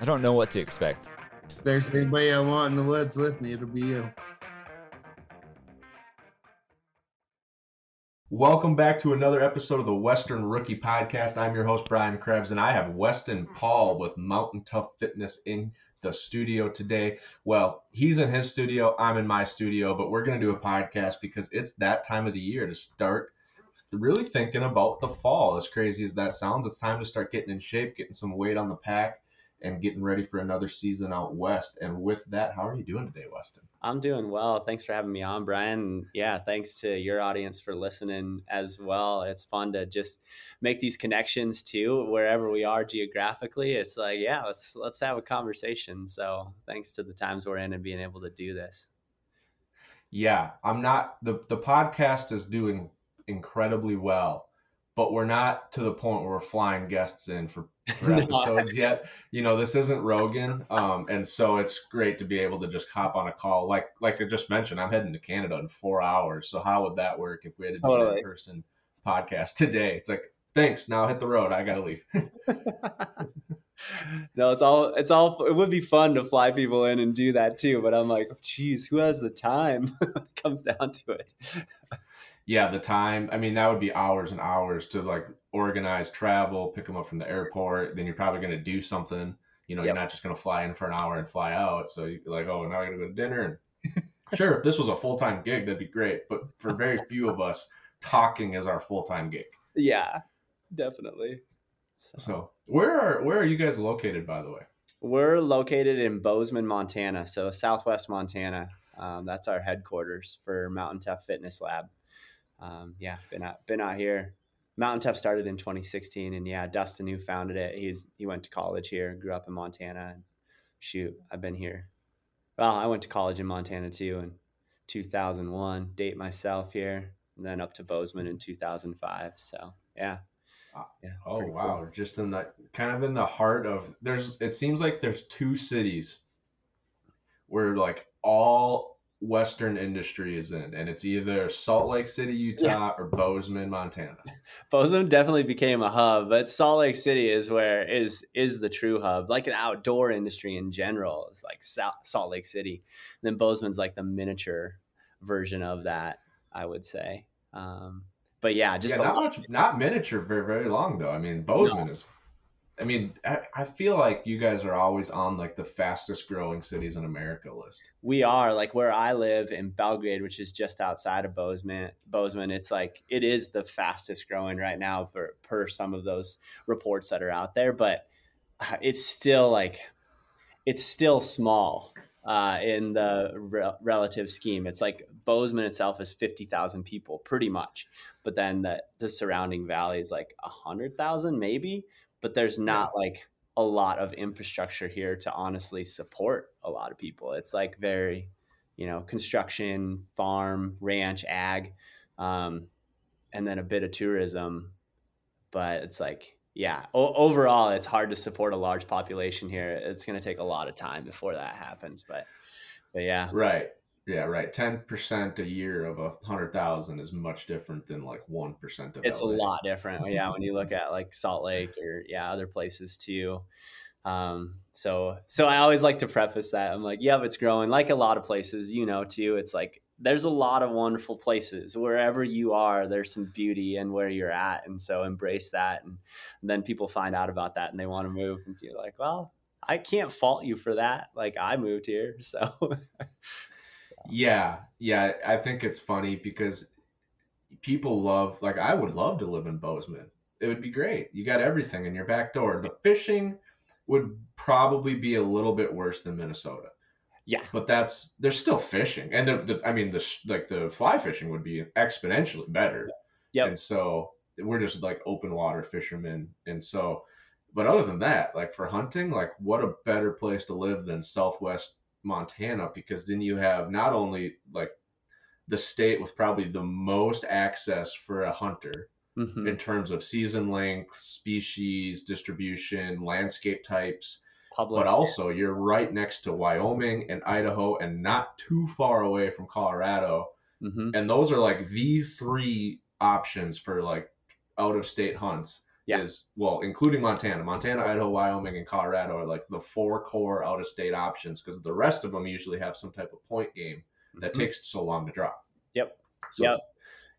I don't know what to expect. If there's anybody I want in the woods with me, it'll be you. Welcome back to another episode of the Western Rookie Podcast. I'm your host, Brian Krebs, and I have Weston Paul with Mountain Tough Fitness in the studio today. Well, he's in his studio, I'm in my studio, but we're going to do a podcast because it's that time of the year to start really thinking about the fall. As crazy as that sounds, it's time to start getting in shape, getting some weight on the pack, and getting ready for another season out west. And with that, how are you doing today, Weston? I'm doing well. Thanks for having me on, Brian. Yeah, thanks to your audience for listening as well. It's fun to just make these connections too, wherever we are geographically. It's like, yeah, let's let's have a conversation. So thanks to the times we're in and being able to do this. Yeah, I'm not the the podcast is doing incredibly well but we're not to the point where we're flying guests in for, for episodes no. yet. You know, this isn't Rogan, um, and so it's great to be able to just hop on a call. Like like I just mentioned, I'm heading to Canada in four hours. So how would that work if we had to do totally. an in-person podcast today? It's like, thanks. Now hit the road. I gotta leave. no, it's all it's all. It would be fun to fly people in and do that too. But I'm like, geez, who has the time? comes down to it yeah, the time. I mean, that would be hours and hours to like organize travel, pick them up from the airport. Then you're probably going to do something. You know, yep. you're not just going to fly in for an hour and fly out. So you're like, oh, now I got to go to dinner. And sure, if this was a full time gig, that'd be great. But for very few of us, talking is our full time gig. Yeah, definitely. So. so where are where are you guys located, by the way? We're located in Bozeman, Montana. So Southwest Montana. Um, that's our headquarters for Mountain Tough Fitness Lab um, yeah, been out been out here. Mountain Tough started in 2016, and yeah, Dustin who founded it, he's he went to college here, grew up in Montana, and shoot, I've been here. Well, I went to college in Montana too in 2001. Date myself here, and then up to Bozeman in 2005. So yeah. Yeah, oh wow! Cool. Just in the kind of in the heart of there's. It seems like there's two cities where like all Western industry is in, and it's either Salt Lake City, Utah, yeah. or Bozeman, Montana. Bozeman definitely became a hub, but Salt Lake City is where is is the true hub, like an outdoor industry in general. Is like Salt Lake City. And then Bozeman's like the miniature version of that, I would say. Um, but yeah, just yeah, not much, not miniature for very long though. I mean, Bozeman no. is I mean, I, feel like you guys are always on like the fastest growing cities in America list. We are like where I live in Belgrade, which is just outside of Bozeman. Bozeman, it's like it is the fastest growing right now per per some of those reports that are out there, but uh, it's still like it's still small uh, in the re- relative scheme. It's like Bozeman itself is 50,000 people pretty much, but then the, the surrounding valley is like 100,000 maybe, but there's not like a lot of infrastructure here to honestly support a lot of people. It's like very, you know, construction, farm, ranch, ag, um, and then a bit of tourism. But it's like, yeah, o- overall, it's hard to support a large population here. It's going to take a lot of time before that happens. But, but yeah, right. Yeah, right. Ten percent a year of a hundred thousand is much different than like one percent of. It's LA. a lot different. yeah, when you look at like Salt Lake or yeah other places too. Um, so so I always like to preface that I'm like, yeah, it's growing. Like a lot of places, you know, too. It's like there's a lot of wonderful places wherever you are. There's some beauty in where you're at, and so embrace that. And, and then people find out about that and they want to move, and you're like, well, I can't fault you for that. Like I moved here, so Yeah, yeah. I think it's funny because people love like I would love to live in Bozeman. It would be great. You got everything in your back door. The fishing would probably be a little bit worse than Minnesota. Yeah. But that's there's still fishing, and the, the I mean the like the fly fishing would be exponentially better. Yep. And so we're just like open water fishermen, and so, but other than that, like for hunting, like what a better place to live than Southwest Montana because then you have not only like the state with probably the most access for a hunter Mhm. in terms of season length, species, distribution, landscape types, Public. but also you're right next to Wyoming and Idaho and not too far away from Colorado. Mhm. And those are like the three options for like out of state hunts. Yeah. Is well, including Montana. Montana, Idaho, Wyoming, and Colorado are like the four core out of state options because the rest of them usually have some type of point game that Mhm. takes so long to drop. Yep. So Yep. it's-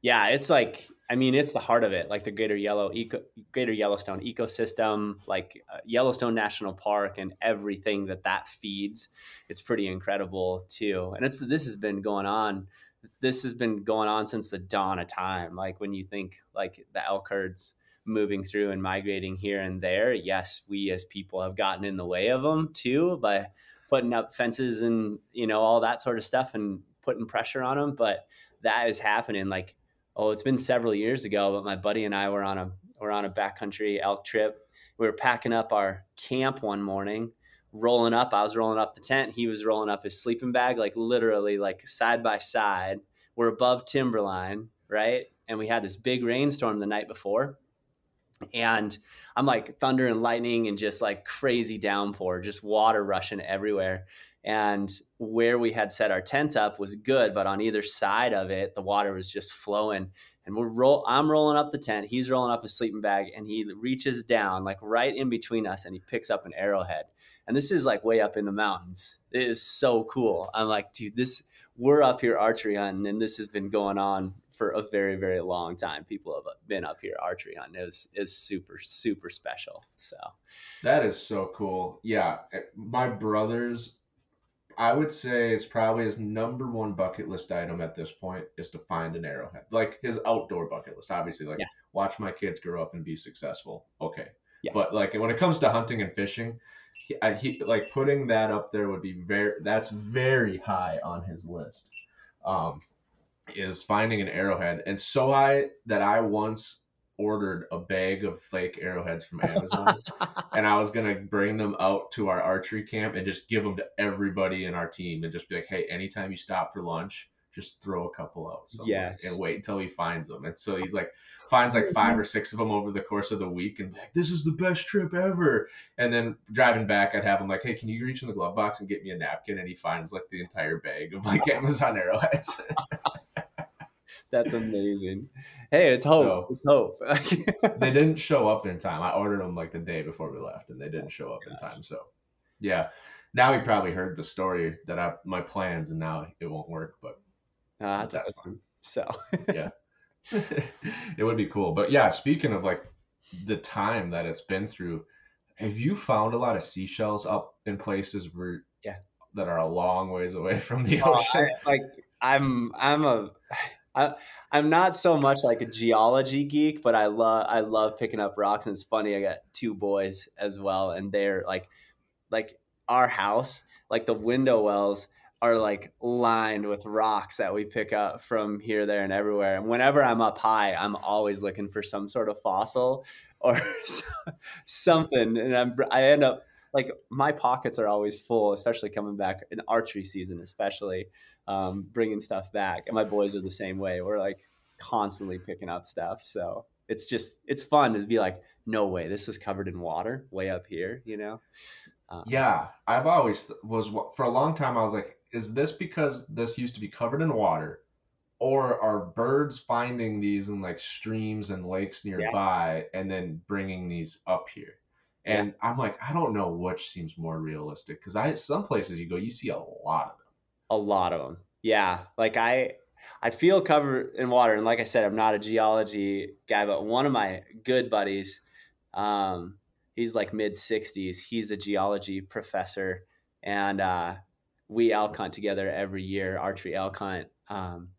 Yeah, it's like I mean, it's the heart of it, like the Greater Yellow Eco, Greater Yellowstone ecosystem, like uh, Yellowstone National Park, and everything that that feeds. It's pretty incredible too, and it's this has been going on. This has been going on since the dawn of time. Like when you think like the elk herds moving through and migrating here and there. Yes, we as people have gotten in the way of them too by putting up fences and you know all that sort of stuff and putting pressure on them. But that is happening. Like oh, it's been several years ago, but my buddy and I were on a were on a backcountry elk trip. We were packing up our camp one morning, rolling up. I was rolling up the tent. He was rolling up his sleeping bag, like literally like side by side. We're above timberline, right? And we had this big rainstorm the night before. And I'm like thunder and lightning and just like crazy downpour, just water rushing everywhere. And where we had set our tent up was good, but on either side of it, the water was just flowing. And we're roll I'm rolling up the tent, he's rolling up his sleeping bag, and he reaches down, like right in between us, and he picks up an arrowhead. And this is like way up in the mountains. It is so cool. I'm like, dude, this we're up here archery hunting, and this has been going on for a very, very long time. People have been up here archery hunting. It was is super, super special. So That is so cool. Yeah, eh, my brother's I would say it's probably his number one bucket list item at this point is to find an arrowhead. Like his outdoor bucket list, obviously. Like Yeah. watch my kids grow up and be successful. Okay, Yeah. but like when it comes to hunting and fishing, he, I, he like putting that up there would be very. That's very high on his list. Um, is finding an arrowhead, and so high that I once ordered a bag of fake arrowheads from Amazon and I was gonna bring them out to our archery camp and just give them to everybody in our team and just be like, hey, anytime you stop for lunch, just throw a couple out Yes. and wait until he finds them. And so he's like finds like five or six of them over the course of the week and be like, this is the best trip ever. And then driving back, I'd have him like, hey, can you reach in the glove box and get me a napkin? And he finds like the entire bag of like Amazon arrowheads. that's amazing. Hey, it's hope. So- it's hope. they didn't show up in time. I ordered them like the day before we left, and they didn't show up in time. So, yeah. Now he probably heard the story that I my plans, and now it won't work. But Ah, that's That's awesome. So yeah, it would be cool. But yeah, speaking of like the time that it's been through, have you found a lot of seashells up in places where Yeah. that are a long ways away from the Oh, ocean? I- like I'm I'm a I, I'm not so much like a geology geek, but I love I love picking up rocks and it's funny I got two boys as well and they're like like our house, like the window wells are like lined with rocks that we pick up from here, there, and everywhere. And whenever I'm up high, I'm always looking for some sort of fossil or something. And I'm I end up like my pockets are always full, especially coming back in archery season, especially um, bringing stuff back. And my boys are the same way. We're like constantly picking up stuff. So it's just it's fun to be like, no way, this was covered in water way up here. You know? Um, Yeah, I've always was for a long time. I was like, is this because this used to be covered in water, or are birds finding these in like streams and lakes nearby and then bringing these up here? And I'm like, I don't know which seems more realistic because I some places you go, you see a lot of them. a lot of them yeah like i i feel covered in water and like i said i'm not a geology guy but one of my good buddies um he's like mid 60s he's a geology professor and uh we elk hunt together every year, archery elk hunt. Um,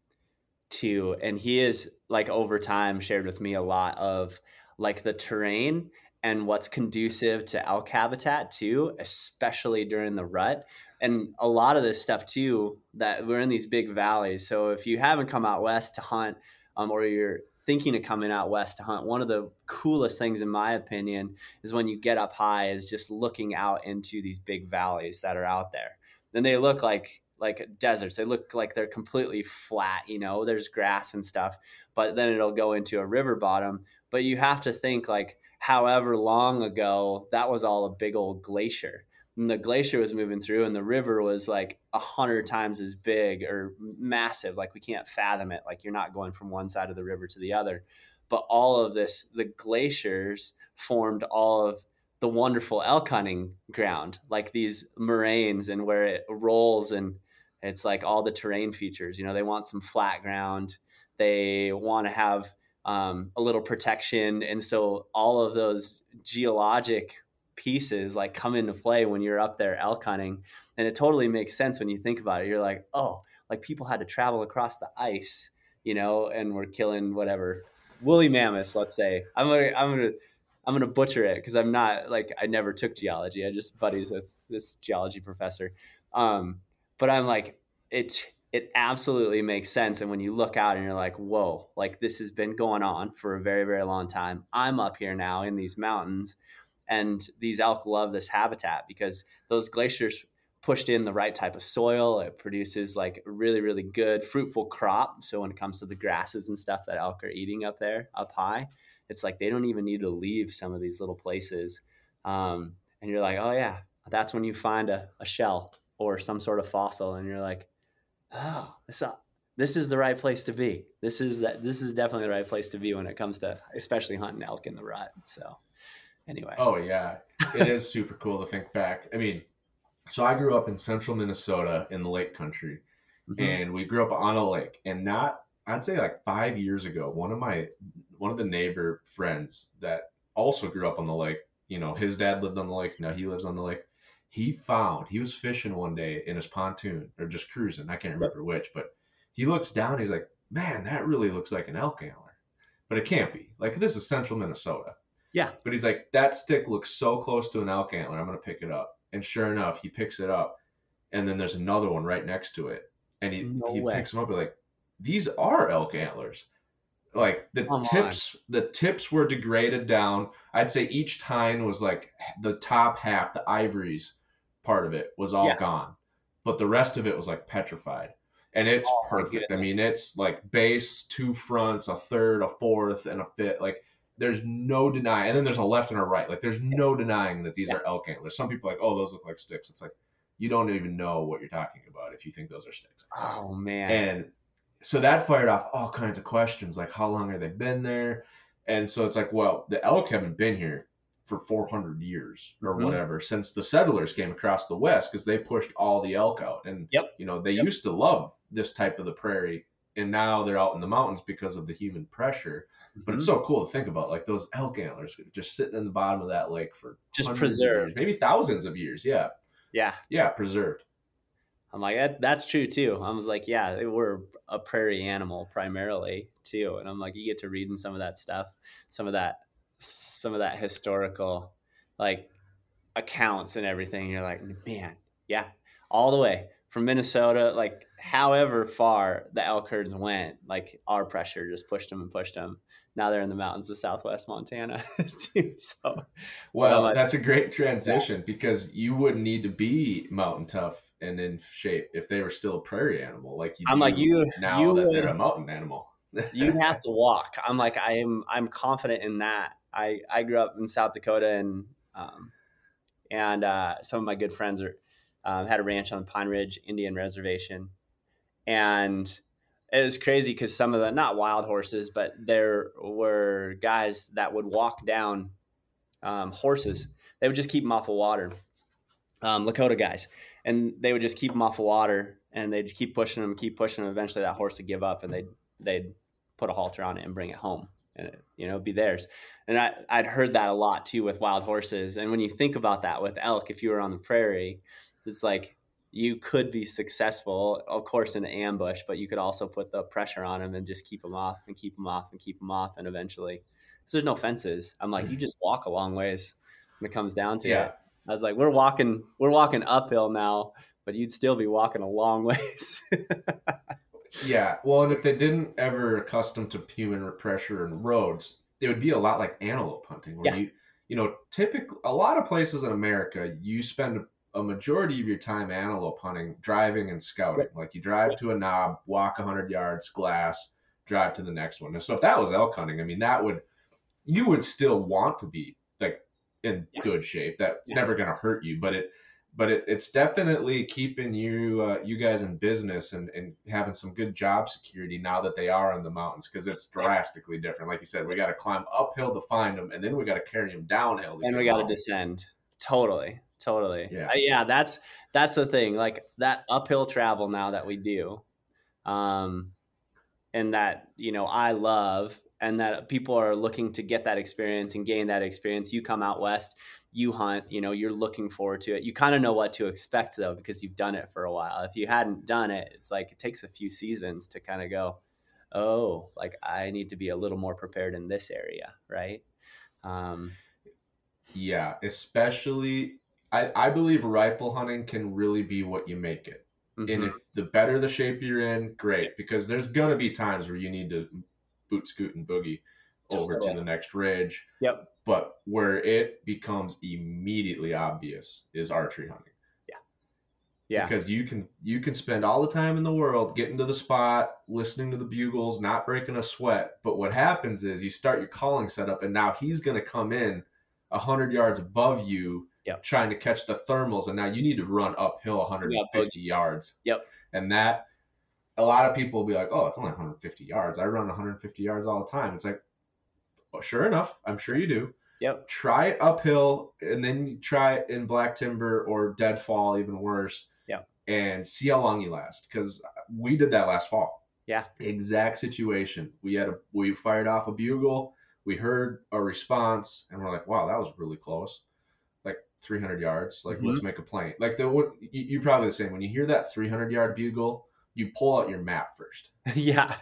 too, and he is like over time shared with me a lot of like the terrain and what's conducive to elk habitat too, especially during the rut. And a lot of this stuff too, that we're in these big valleys. So if you haven't come out west to hunt, um, or you're thinking of coming out west to hunt, one of the coolest things, in my opinion, is when you get up high, is just looking out into these big valleys that are out there. Then they look like like deserts. They look like they're completely flat, you know, there's grass and stuff, but then it'll go into a river bottom. But you have to think like however long ago that was all a big old glacier. And the glacier was moving through and the river was like a hundred times as big or massive. Like we can't fathom it. Like you're not going from one side of the river to the other. But all of this, the glaciers formed all of the wonderful elk hunting ground, like these moraines and where it rolls and it's like all the terrain features. You know, they want some flat ground. They want to have um, a little protection, and so all of those geologic pieces like come into play when you're up there elk hunting, and it totally makes sense when you think about it. You're like, oh, like people had to travel across the ice, you know, and we're killing whatever woolly mammoths. Let's say I'm gonna I'm gonna I'm gonna butcher it because I'm not like I never took geology. I just buddies with this geology professor. Um, but I'm like, it it absolutely makes sense. And when you look out and you're like, whoa, like this has been going on for a very, very long time. I'm up here now in these mountains, and these elk love this habitat because those glaciers pushed in the right type of soil. It produces like really, really good fruitful crop. So when it comes to the grasses and stuff that elk are eating up there, up high, it's like they don't even need to leave some of these little places. Um, and you're like, oh yeah, that's when you find a, a shell or some sort of fossil, and you're like, oh, this this is the right place to be. This is that this is definitely the right place to be when it comes to especially hunting elk in the rut. So anyway. Oh yeah. It is super cool to think back. I mean, so I grew up in central Minnesota in the lake country. Mm-hmm. And we grew up on a lake and not I'd say like five years ago, one of my one of the neighbor friends that also grew up on the lake, you know, his dad lived on the lake, now he lives on the lake he found he was fishing one day in his pontoon or just cruising. I can't remember which, but he looks down. He's like, "Man, that really looks like an elk antler," but it can't be. Like this is central Minnesota. Yeah. But he's like, "That stick looks so close to an elk antler. I'm gonna pick it up." And sure enough, he picks it up, and then there's another one right next to it, and he no he way. picks them up. And like, these are elk antlers like the Come tips on. the tips were degraded down i'd say each tine was like the top half the ivories part of it was all yeah. gone, but the rest of it was like petrified. And it's oh, perfect. I mean, it's like base, two fronts, a third, a fourth, and a fifth. Like there's no denying. And then there's a left and a right. Like there's no denying that these yeah. are elk antlers. Some people are like, oh, those look like sticks. It's like you don't even know what you're talking about if you think those are sticks. Oh man. And so that fired off all kinds of questions, like how long have they been there? And so it's like, well, the elk haven't been here for 400 years or mm-hmm. whatever since the settlers came across the west because they pushed all the elk out and yep. you know they yep. used to love this type of the prairie and now they're out in the mountains because of the human pressure mm-hmm. but it's mm-hmm. so cool to think about like those elk antlers just sitting in the bottom of that lake for just preserved years, maybe thousands of years yeah yeah yeah preserved i'm like that, that's true too i was like yeah they were a prairie animal primarily too and i'm like you get to reading some of that stuff some of that some of that historical like accounts and everything. You're like, man, yeah, all the way from Minnesota, like however far the elk herds went, like our pressure just pushed them and pushed them. Now they're in the mountains of Southwest Montana. so, well, that's a great transition yeah. because you wouldn't need to be mountain tough and in shape if they were still a prairie animal. Like you, I'm like you now you that would, they're a mountain animal. you have to walk. I'm like I'm I'm confident in that I I grew up in South Dakota and um, and uh, some of my good friends are um, had a ranch on the Pine Ridge Indian Reservation, and it was crazy because some of the not wild horses, but there were guys that would walk down um, horses. They would just keep them off of water, um, Lakota guys, and they would just keep them off of water, and they'd keep pushing them, keep pushing them. Eventually, that horse would give up, and they'd they'd put a halter on it and bring it home and it, you know be theirs and I, i'd heard that a lot too with wild horses and when you think about that with elk if you were on the prairie it's like you could be successful, of course, in an ambush, but you could also put the pressure on them and just keep them off and keep them off and keep them off. And eventually, there's no fences, I'm like, you mm-hmm. just walk a long ways when it comes down to Yeah. it. I was like, we're walking, we're walking uphill now, but you'd still be walking a long ways. Yeah, well, and if they didn't ever accustom to human pressure and roads, it would be a lot like antelope hunting, where Yeah. you, you know, typically a lot of places in America, you spend a majority of your time antelope hunting, driving and scouting. Like you drive to a knob, walk hundred yards, glass, drive to the next one. And So if that was elk hunting, I mean, that would you would still want to be like in Yeah. good shape. That's Yeah. never going to hurt you, but it but it, it's definitely keeping you uh, you guys in business and, and having some good job security now that they are in the mountains because it's drastically different. Like you said, we got to climb uphill to find them, and then we got to carry them downhill. to and we got to descend totally totally Yeah. Uh, yeah that's that's the thing like that uphill travel now that we do um and that you know i love and that people are looking to get that experience and gain that experience you come out west you hunt you know you're looking forward to it you kind of know what to expect though because you've done it for a while if you hadn't done it it's like it takes a few seasons to kind of go oh like i need to be a little more prepared in this area right um Yeah, especially I, I believe rifle hunting can really be what you make it. And mhm. if the better the shape you're in, great, because there's gonna be times where you need to boot scoot and boogie over to the next ridge. Yep. But where it becomes immediately obvious is archery hunting. Yeah. Yeah. Because you can you can spend all the time in the world getting to the spot, listening to the bugles, not breaking a sweat. But what happens is you start your calling setup, and now he's gonna come in hundred yards above you, Yep. trying to catch the thermals, and now you need to run uphill 150 yards. Yep. And that a lot of people will be like, "Oh, it's only 150 yards. I run 150 yards all the time." It's like, well, sure enough, I'm sure you do. Yep. Try it uphill, and then try it in black timber or deadfall, even worse. Yeah. And see how long you last, because we did that last fall. Yeah. Exact situation. We had a we fired off a bugle. We heard a response, and we're like, "Wow, that was really close." Like 300 yards. Like, Mm-hmm. let's make a plane. Like the you, you're probably the same. When you hear that 300 yard bugle, you pull out your map first. Yeah.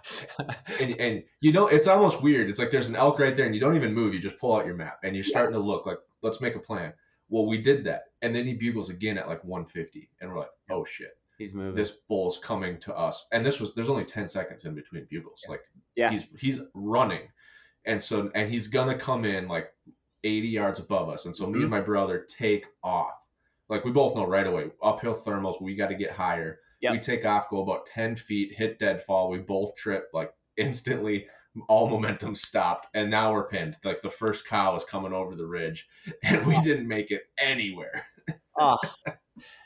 and, and you know it's almost weird. It's like there's an elk right there and you don't even move. You just pull out your map and you're starting to look like let's make a plan. Well we did that. And then he bugles again at like 150 and we're like oh shit. He's moving. this bull's coming to us. And this was there's only 10 seconds in between bugles. Like Yeah. he's he's running. And so and he's gonna come in like 80 yards above us. And so Mm-hmm. me and my brother take off like we both know right away uphill thermals we got to get higher Yep. we take off go about 10 feet hit deadfall we both trip like instantly all momentum stopped and now we're pinned like the first cow is coming over the ridge and we didn't make it anywhere oh.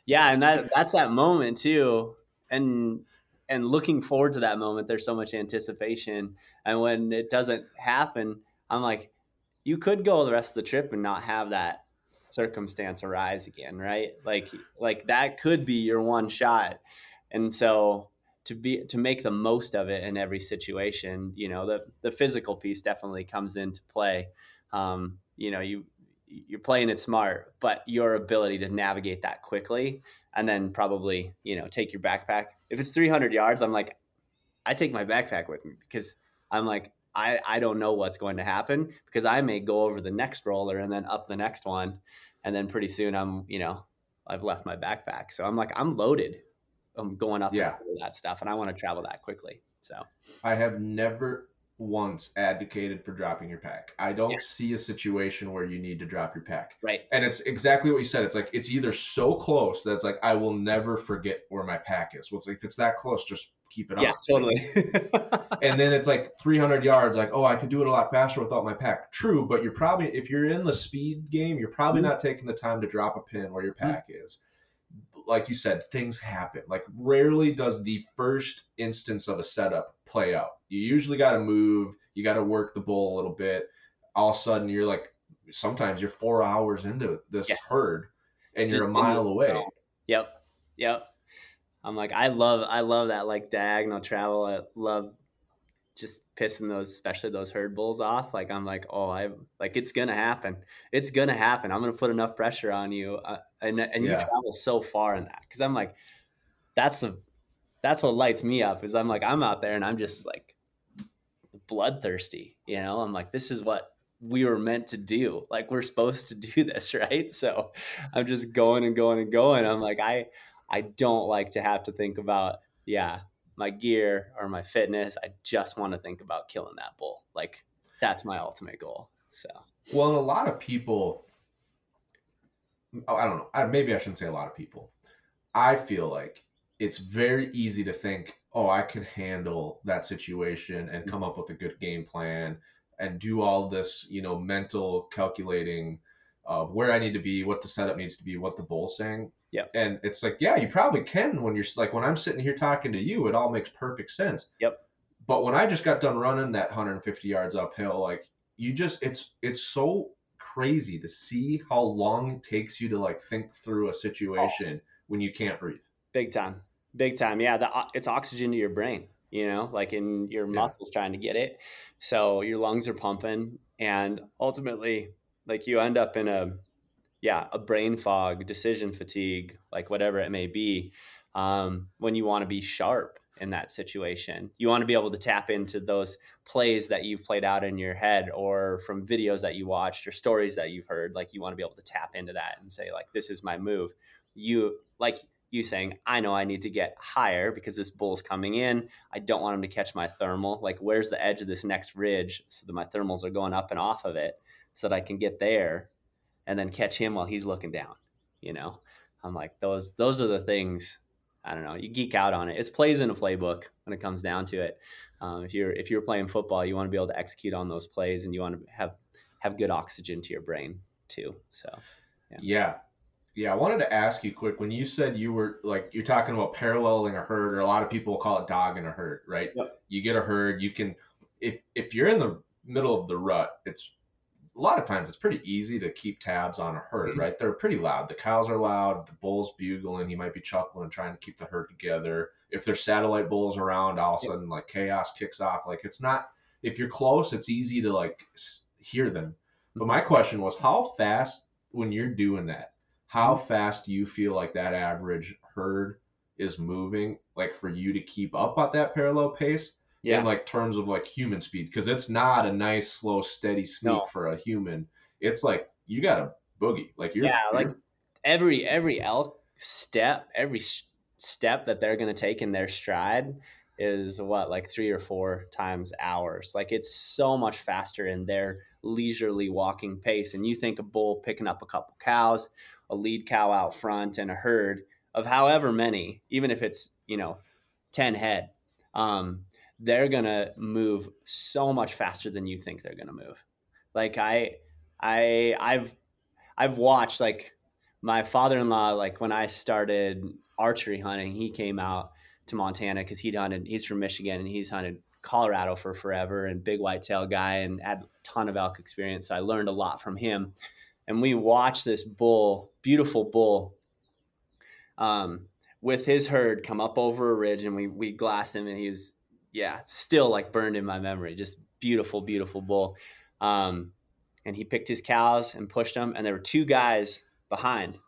Yeah, and that that's that moment too. And and looking forward to that moment, there's so much anticipation. And when it doesn't happen, I'm like, you could go the rest of the trip and not have that circumstance arise again, right? Like like that could be your one shot. And so to be to make the most of it in every situation, you know, the the physical piece definitely comes into play. Um, you know, you you're playing it smart, but your ability to navigate that quickly and then probably, you know, take your backpack. If it's 300 yards, I'm like, I take my backpack with me because I'm like, I, I don't know what's going to happen because I may go over the next roller and then up the next one. And then pretty soon I'm, you know, I've left my backpack. So I'm like, I'm loaded. I'm going up Yeah. that stuff and I want to travel that quickly. So I have never once advocated for dropping your pack. I don't Yeah. see a situation where you need to drop your pack. right. And it's exactly what you said. It's like it's either so close that it's like I will never forget where my pack is. Well, it's like if it's that close, just keep it up. Yeah, on. totally. And then it's like 300 yards. Like, oh, I could do it a lot faster without my pack. True, but you're probably if you're in the speed game, you're probably Mhm. not taking the time to drop a pin where your pack is. Like you said, things happen. Like rarely does the first instance of a setup play out. You usually got to move. You got to work the bull a little bit. All of a sudden, you're like, sometimes you're four hours into this Yes. herd, and you're a mile away. Yep. Yep. I'm like, I love, I love that like diagonal travel. I love just pissing those, especially those herd bulls off. Like I'm like, oh, I like it's gonna happen. It's gonna happen. I'm gonna put enough pressure on you, uh, and and Yeah. you travel so far in that because I'm like, that's the that's what lights me up is I'm like I'm out there and I'm just like bloodthirsty. You know, I'm like this is what we were meant to do. Like we're supposed to do this, right? So I'm just going and going and going. I'm like I I don't like to have to think about yeah my gear or my fitness. I just want to think about killing that bull. Like that's my ultimate goal. So Well, and a lot of people, oh, I don't know, I, maybe I shouldn't say a lot of people. I feel like it's very easy to think, oh, I could handle that situation and come up with a good game plan and do all this, you know, mental calculating of where I need to be, what the setup needs to be, what the bull's saying. Yep. And it's like, yeah, you probably can when you're like, when I'm sitting here talking to you, it all makes perfect sense. Yep. But when I just got done running that 150 yards uphill, like you just, it's, it's so crazy to see how long it takes you to like think through a situation when you can't breathe. big time, big time. Yeah, the, it's oxygen to your brain. You know, like in your Yeah. muscles trying to get it. So your lungs are pumping, and ultimately, like you end up in a yeah a brain fog, decision fatigue, like whatever it may be. Um, when you want to be sharp in that situation, you want to be able to tap into those plays that you've played out in your head, or from videos that you watched, or stories that you've heard. Like you want to be able to tap into that and say, like, this is my move. You like you saying, I know I need to get higher because this bull's coming in. I don't want him to catch my thermal. Like, where's the edge of this next ridge so that my thermals are going up and off of it so that I can get there and then catch him while he's looking down. You know, I'm like, those, those are the things. I don't know. You geek out on it. It's plays in a playbook when it comes down to it. Um, if you're if you're playing football, you want to be able to execute on those plays, and you want to have have good oxygen to your brain too. So Yeah. Yeah, I wanted to ask you quick when you said you were like you're talking about paralleling a herd or a lot of people call it dogging a herd, right? Yep. You get a herd, you can if if you're in the middle of the rut, it's a lot of times it's pretty easy to keep tabs on a herd, mm-hmm. right? They're pretty loud. The cows are loud, the bull's bugling, he might be chuckling trying to keep the herd together. If there's satellite bulls around, all of a sudden like chaos kicks off. Like it's not if you're close, it's easy to like hear them. But mm-hmm. my question was how fast when you're doing that, how mm-hmm. fast do you feel like that average herd is moving like for you to keep up at that parallel pace yeah, in like terms of like human speed because it's not a nice slow steady sneak No. for a human it's like you got a boogie like you're yeah, like you're- every every elk step, every step that they're going to take in their stride is what like three or four times ours. Like it's so much faster in their leisurely walking pace. And you think a bull picking up a couple cows, a lead cow out front, and a herd of however many, even if it's you know ten head, um, they're gonna move so much faster than you think they're gonna move. Like I, I, I've I've watched like my father-in-law like when I started archery hunting, he came out to Montana because he'd hunted. He's from Michigan and he's hunted Colorado for forever and big whitetail guy and had a ton of elk experience. So I learned a lot from him. And we watched this bull, beautiful bull, um, with his herd come up over a ridge, and we we glassed him, and he was yeah, still like burned in my memory. Just beautiful, beautiful bull. Um, and he picked his cows and pushed them, and there were two guys behind.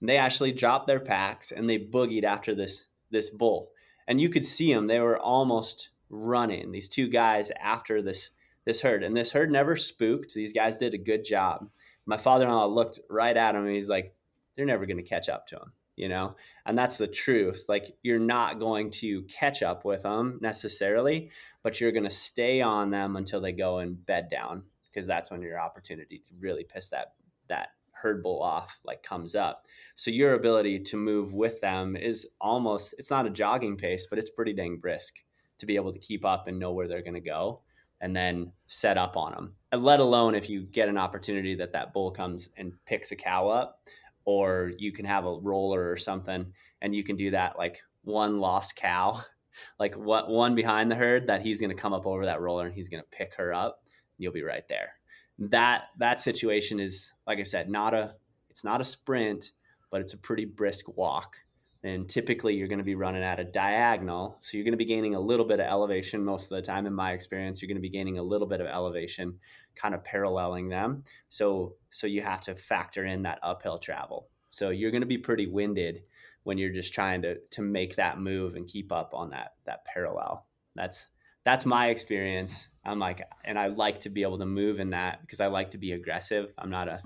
And they actually dropped their packs and they boogied after this this bull, and you could see them. They were almost running. These two guys after this this herd, and this herd never spooked. These guys did a good job. My father-in-law looked right at him, and he's like, "They're never going to catch up to him." You know, and that's the truth. Like you're not going to catch up with them necessarily, but you're going to stay on them until they go and bed down because that's when your opportunity to really piss that that herd bull off like comes up. So your ability to move with them is almost it's not a jogging pace, but it's pretty dang brisk to be able to keep up and know where they're going to go and then set up on them. And let alone if you get an opportunity that that bull comes and picks a cow up or you can have a roller or something and you can do that like one lost cow like what one behind the herd that he's going to come up over that roller and he's going to pick her up and you'll be right there. That that situation is like i said not a it's not a sprint but it's a pretty brisk walk and typically you're going to be running at a diagonal so you're going to be gaining a little bit of elevation most of the time. In my experience you're going to be gaining a little bit of elevation kind of paralleling them. So so you have to factor in that uphill travel. So you're going to be pretty winded when you're just trying to to make that move and keep up on that that parallel. That's that's my experience. I'm like and i like to be able to move in that because i like to be aggressive. I'm not a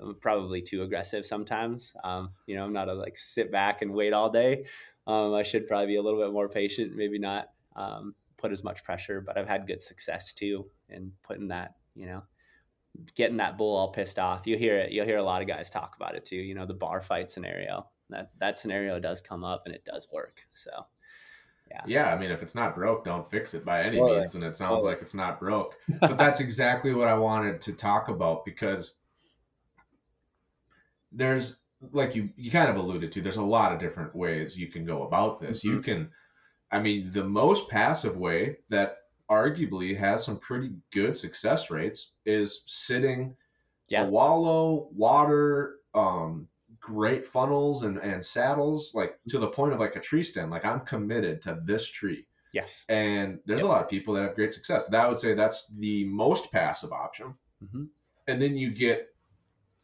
I'm probably too aggressive sometimes. Um, you know, I'm not a like sit back and wait all day. Um, I should probably be a little bit more patient, maybe not um, put as much pressure, but I've had good success too in putting that, you know, getting that bull all pissed off. You hear it. You'll hear a lot of guys talk about it too. You know, the bar fight scenario. That that scenario does come up and it does work. So, yeah. Yeah, I mean, if it's not broke, don't fix it by any Totally. means. And it sounds Totally. like it's not broke. But that's exactly what I wanted to talk about because there's, like you, you kind of alluded to, there's a lot of different ways you can go about this. Mm-hmm. You can, I mean, the most passive way that arguably has some pretty good success rates is sitting Yeah. wallow, water, um, great funnels and, and saddles, like to the point of like a tree stem Like I'm committed to this tree. Yes. And there's Yep. a lot of people that have great success. That would say that's the most passive option. Mhm. And then you get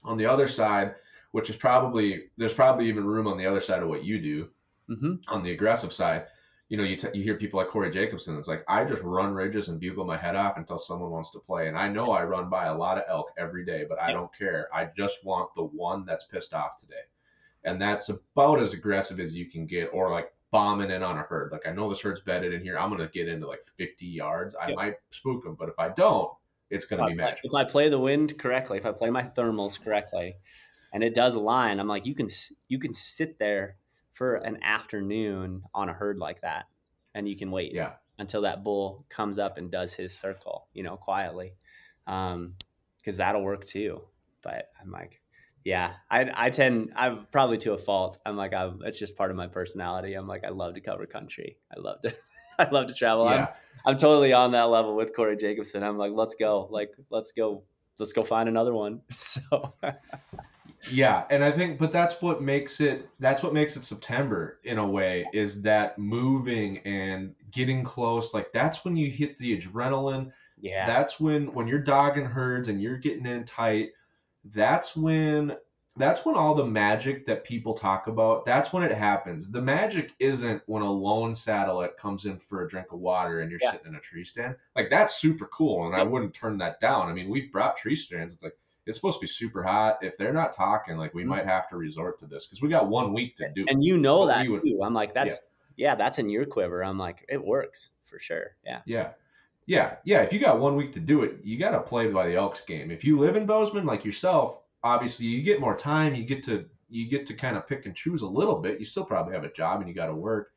on the other side, which is probably there's probably even room on the other side of what you do hmm on the aggressive side. You know, you, t- you hear people like Corey Jacobsen. It's like I just run ridges and bugle my head off until someone wants to play. And I know I run by a lot of elk every day, but I Yep. don't care. I just want the one that's pissed off today, and that's about as aggressive as you can get, or like bombing in on a herd. Like I know this herd's bedded in here. I'm gonna get into like 50 yards. I Yep. might spook them, but if I don't, it's gonna be if I, magical. if I play the wind correctly, if I play my thermals correctly, and it does align, I'm like, you can you can sit there for an afternoon on a herd like that, and you can wait Yeah. until that bull comes up and does his circle, you know, quietly, um, because that'll work too. But I'm like, yeah, I I tend I'm probably to a fault. I'm like, I'm, it's just part of my personality. I'm like, I love to cover country. I love to. I love to travel. I'm, I'm totally on that level with Corey Jacobsen. I'm like, let's go. Like, let's go. Let's go find another one. So, Yeah, and I think, but that's what makes it. That's what makes it September in a way. Is that moving and getting close? Like that's when you hit the adrenaline. yeah, That's when when you're dogging herds and you're getting in tight. That's when that's when all the magic that people talk about. That's when it happens. The magic isn't when a lone satellite comes in for a drink of water and you're Yeah. sitting in a tree stand. Like that's super cool, and I wouldn't turn that down. I mean, we've brought tree stands. It's like it's supposed to be super hot. If they're not talking, like we Mhm. might have to resort to this because we got one week to do. it. and you know But that would- too. I'm like, that's yeah. that's in your quiver. I'm like, it works for sure. Yeah, Yeah. Yeah. Yeah. If you got one week to do it, you got to play by the Elks game. If you live in Bozeman like yourself, obviously you get more time. You get to you get to kind of pick and choose a little bit. You still probably have a job and you got to work.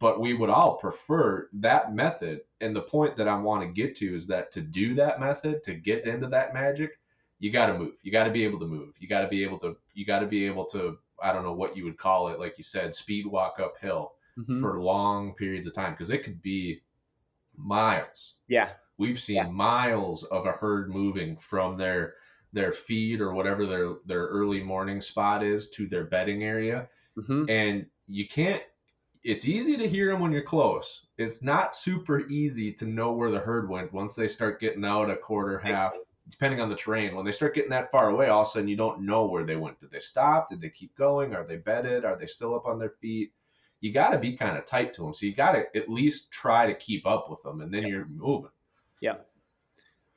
But we would all prefer that method. And the point that I want to get to is that to do that method, to get into that magic, you got to move. You got to be able to move. You got to be able to you got to be able to I don't know what you would call it, like you said, speed walk uphill Mhm. for long periods of time because it could be miles. yeah, We've seen Yeah. miles of a herd moving from their their feed or whatever their their early morning spot is to their bedding area, hmm and you can't. It's easy to hear them when you're close. It's not super easy to know where the herd went once they start getting out a quarter, half, depending on the terrain. When they start getting that far away, all of a sudden you don't know where they went. Did they stop? Did they keep going? Are they bedded? Are they still up on their feet? You got to be kind of tight to them. So you got to at least try to keep up with them, and then you're moving. yeah,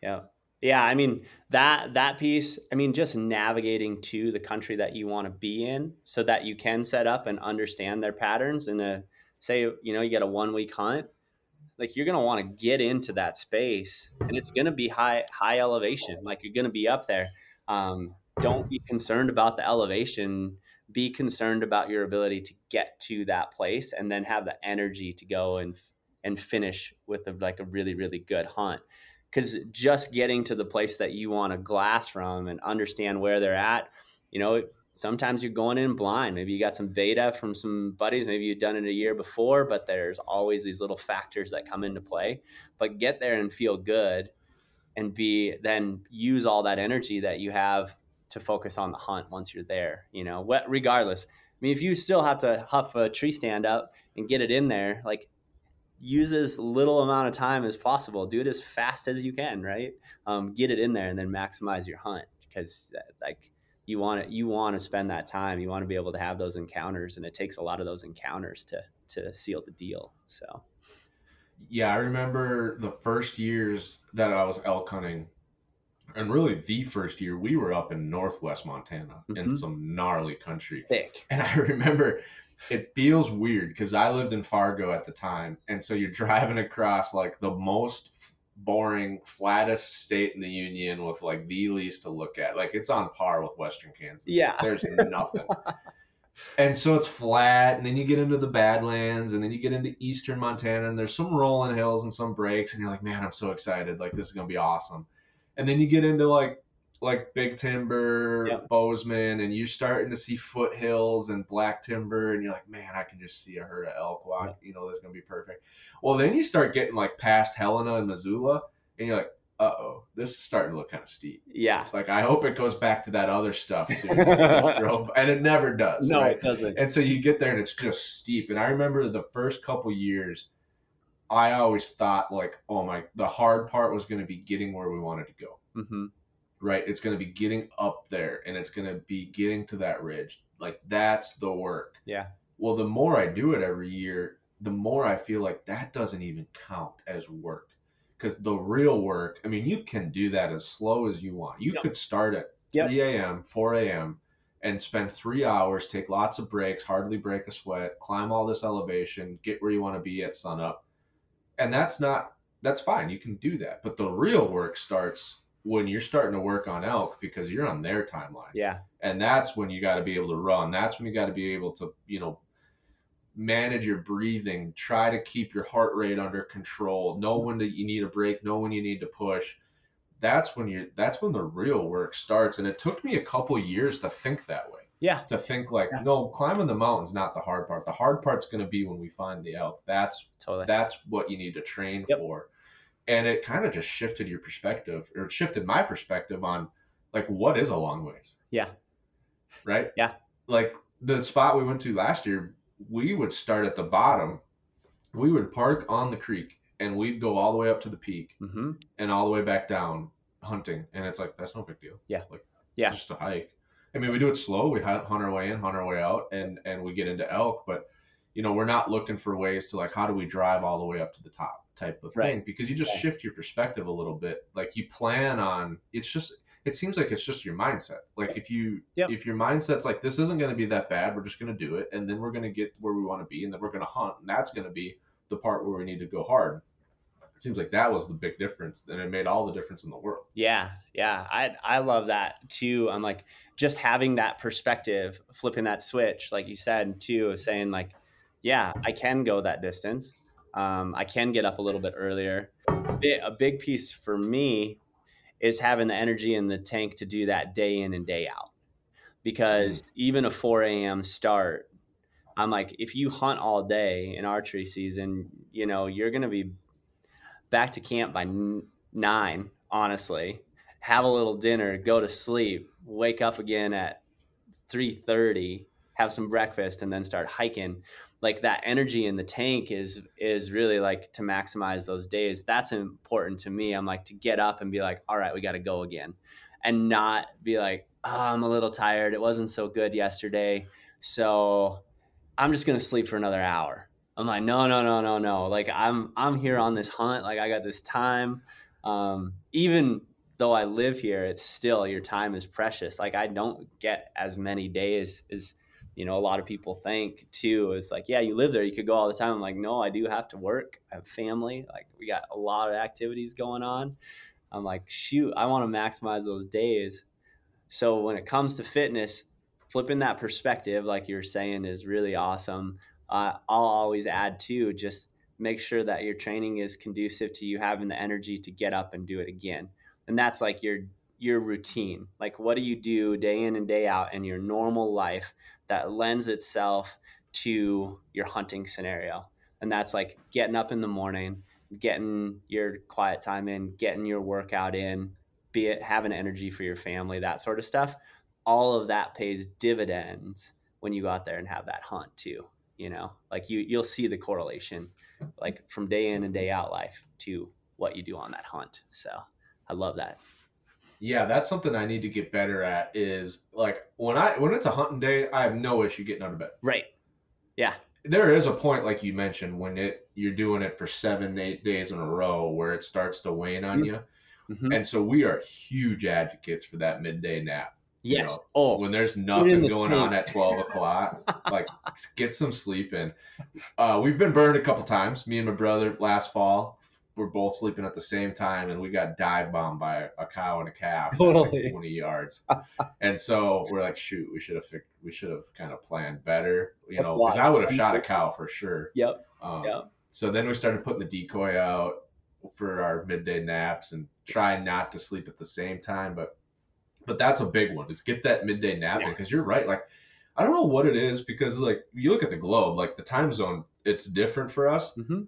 yeah. Yeah. I mean that that piece. I mean, just navigating to the country that you want to be in, so that you can set up and understand their patterns. And a say, you know, you get a one week hunt. Like you're gonna want to get into that space, and it's gonna be high high elevation. Like you're gonna be up there. Um, don't be concerned about the elevation. Be concerned about your ability to get to that place, and then have the energy to go and and finish with a, like a really really good hunt. Because just getting to the place that you want to glass from and understand where they're at, you know, sometimes you're going in blind. Maybe you got some data from some buddies. Maybe you've done it a year before, but there's always these little factors that come into play. But get there and feel good and be then use all that energy that you have to focus on the hunt once you're there, you know, what regardless. I mean, if you still have to huff a tree stand up and get it in there, like use as little amount of time as possible. Do it as fast as you can, right? Um, get it in there and then maximize your hunt because uh, like you want to you want to spend that time. You want to be able to have those encounters, and it takes a lot of those encounters to to seal the deal. So Yeah, I remember the first years that I was elk hunting, and really the first year we were up in northwest Montana in Mhm. some gnarly country. thick. And I remember it feels weird because I lived in Fargo at the time. And so you're driving across like the most boring, flattest state in the union with like the least to look at. Like it's on par with Western Kansas. Yeah. There's nothing. and so it's flat, and then you get into the Badlands, and then you get into eastern Montana, and there's some rolling hills and some breaks, and you're like, man, I'm so excited. Like this is gonna be awesome. And then you get into like like Big Timber, Yep. Bozeman, and you're starting to see foothills and black timber, and you're like, man, I can just see a herd of elk walk. You know, this is gonna be perfect. Well, then you start getting like past Helena and Missoula, and you're like, uh oh, this is starting to look kind of steep. Yeah. Like I hope it goes back to that other stuff soon. and it never does. No, right? it doesn't. And so you get there and it's just steep. And I remember the first couple years, I always thought like, oh my, the hard part was going to be getting where we wanted to go. hmm Right? It's going to be getting up there, and it's going to be getting to that ridge. Like that's the work. Yeah. Well, the more I do it every year, the more I feel like that doesn't even count as work. Because the real work, I mean, you can do that as slow as you want. You Yep. could start at Yep. 3 a.m., 4 a.m., and spend three hours, take lots of breaks, hardly break a sweat, climb all this elevation, get where you want to be at sunup. And that's not, that's fine. You can do that. But the real work starts when you're starting to work on elk because you're on their timeline Yeah. and that's when you got to be able to run that's when you got to be able to you know manage your breathing try to keep your heart rate under control know when to, you need a break know when you need to push that's when you that's when the real work starts and it took me a couple years to think that way Yeah. to think like Yeah. no climbing the mountain's not the hard part the hard part's going to be when we find the elk that's Totally. that's what you need to train Yep. for and it kind of just shifted your perspective or it shifted my perspective on like what is a long ways? Yeah. right? Yeah. like the spot we went to last year we would start at the bottom. We would park on the creek and we'd go all the way up to the peak hmm and all the way back down hunting. And it's like that's no big deal. Yeah. like Yeah. just a hike. I mean we do it slow. We hunt hunt our way in hunt our way out and and we get into elk. But you know we're not looking for ways to like how do we drive all the way up to the top type of Right. thing because you just Yeah. shift your perspective a little bit like you plan on it's just it seems like it's just your mindset like if you Yep. if your mindset's like this isn't going to be that bad we're just going to do it and then we're going to get where we want to be and then we're going to hunt and that's going to be the part where we need to go hard it seems like that was the big difference and it made all the difference in the world Yeah, yeah, I I love that too. I'm like just having that perspective, flipping that switch, like you said too, of saying like, yeah, I can go that distance. Um, I can get up a little bit earlier. A big piece for me is having the energy in the tank to do that day in and day out, because even a 4 a.m. start, I'm like, if you hunt all day in archery season, you know, you're gonna be back to camp by n- nine, honestly. Have a little dinner, go to sleep, wake up again at 3:30, have some breakfast and then start hiking. Like that energy in the tank is is really like to maximize those days. That's important to me. I'm like to get up and be like, "All right, we got to go again." And not be like, oh, "I'm a little tired. It wasn't so good yesterday." So, I'm just going to sleep for another hour. I'm like, no, no, no, no, no. Like I'm I'm here on this hunt. Like I got this time. Um, even though I live here, it's still your time is precious. Like I don't get as many days as you know a lot of people think too. It's like, yeah, you live there, you could go all the time. I'm like, no, I do have to work. I have family. Like we got a lot of activities going on. I'm like, shoot, I want to maximize those days. So when it comes to fitness, flipping that perspective, like you're saying, is really awesome uh, I'll always add too, just make sure that your training is conducive to you having the energy to get up and do it again. And that's like your your routine. Like what do you do day in and day out in your normal life that lends itself to your hunting scenario? And that's like getting up in the morning, getting your quiet time in, getting your workout in, be it having energy for your family, that sort of stuff. All of that pays dividends when you go out there and have that hunt too. You know, like you you'll see the correlation, like from day in and day out life to what you do on that hunt. So I love that. Yeah, that's something I need to get better at. Is like when I when it's a hunting day, I have no issue getting out of bed. Right. Yeah. There is a point, like you mentioned, when it you're doing it for seven, eight days in a row, where it starts to wane on Mhm. you. Mhm. And so we are huge advocates for that midday nap. you Yes. know, oh, when there's nothing the going tank. on at 12 o'clock like get some sleep in uh, we've been burned a couple times me and my brother last fall we're both sleeping at the same time and we got dive bombed by a cow and a calf at, like, 20 yards and so we're like shoot we should have we should have kind of planned better you That's know 'cause why. i would have shot a cow for sure Yep. um, Yep. so then we started putting the decoy out for our midday naps and trying not to sleep at the same time. But but that's a big one is get that midday nap in Yeah. because you're right. Like I don't know what it is because like you look at the globe, like the time zone, it's different for us, hmm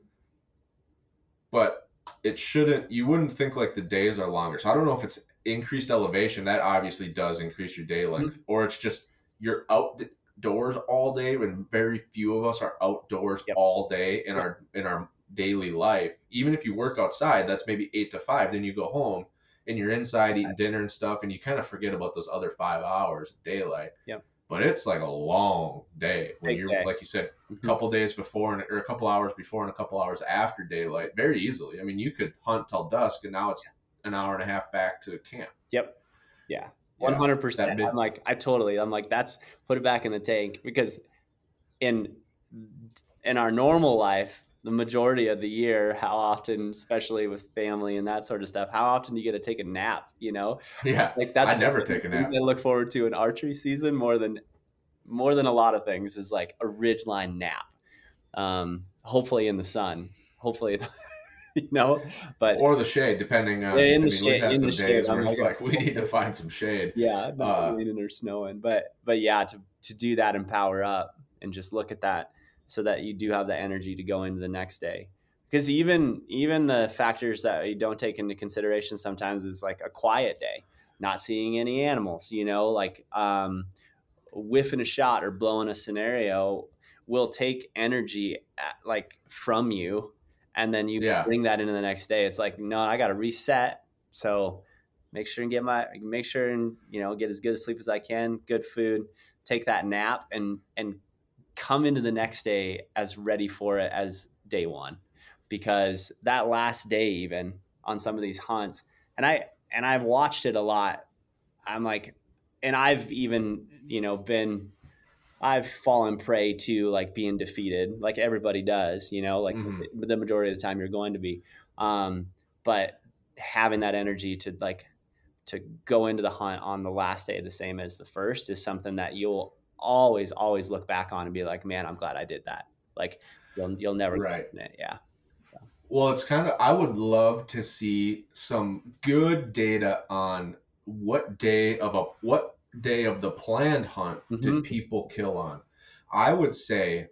but it shouldn't. You wouldn't think like the days are longer. So I don't know if it's increased elevation that obviously does increase your day Mm-hmm. length, or it's just you're outdoors all day when very few of us are outdoors Yep. all day in Yep. our in our daily life. Even if you work outside, that's maybe eight to five. Then you go home and you're inside eating dinner and stuff, and you kind of forget about those other five hours of daylight. Yep. But it's like a long day when Big you're day. like you said, a Mhm. couple days before and or a couple hours before and a couple hours after daylight very easily. I mean, you could hunt till dusk, and now it's an hour and a half back to camp. Yep. Yeah. Yeah, One hundred that percent. mid- I'm like, I totally. I'm like, that's put it back in the tank because in in our normal life, the majority of the year, how often, especially with family and that sort of stuff, how often do you get to take a nap? You know, Yeah, like that's I never take a nap. I look forward to in archery season more than more than a lot of things is like a ridgeline nap. Um, hopefully in the sun. Hopefully, you know, but or the shade, depending on. In I the mean, shade- in the shade, I'm it's like- like we need to find some shade. yeah, not Uh, raining or snowing. But but yeah, to to do that and power up and just look at that so that you do have the energy to go into the next day. Because even even the factors that you don't take into consideration sometimes is like a quiet day, not seeing any animals, you know, like um, whiffing a shot or blowing a scenario will take energy at, like from you, and then you Yeah. bring that into the next day. It's like no, I got to reset. So make sure and get my make sure and you know get as good a sleep as I can, good food, take that nap, and and come into the next day as ready for it as day one, because that last day even on some of these hunts, and I and I've watched it a lot. I'm like, and I've even you know been. I've fallen prey to like being defeated, like everybody does, you know, like Mhm. the majority of the time you're going to be. Um, but having that energy to like to go into the hunt on the last day the same as the first is something that you'll always always look back on and be like man i'm glad i did that like you'll you'll never Right. yeah Well, it's kind of. I would love to see some good data on what day of a what day of the planned hunt Mhm. did people kill on. I would say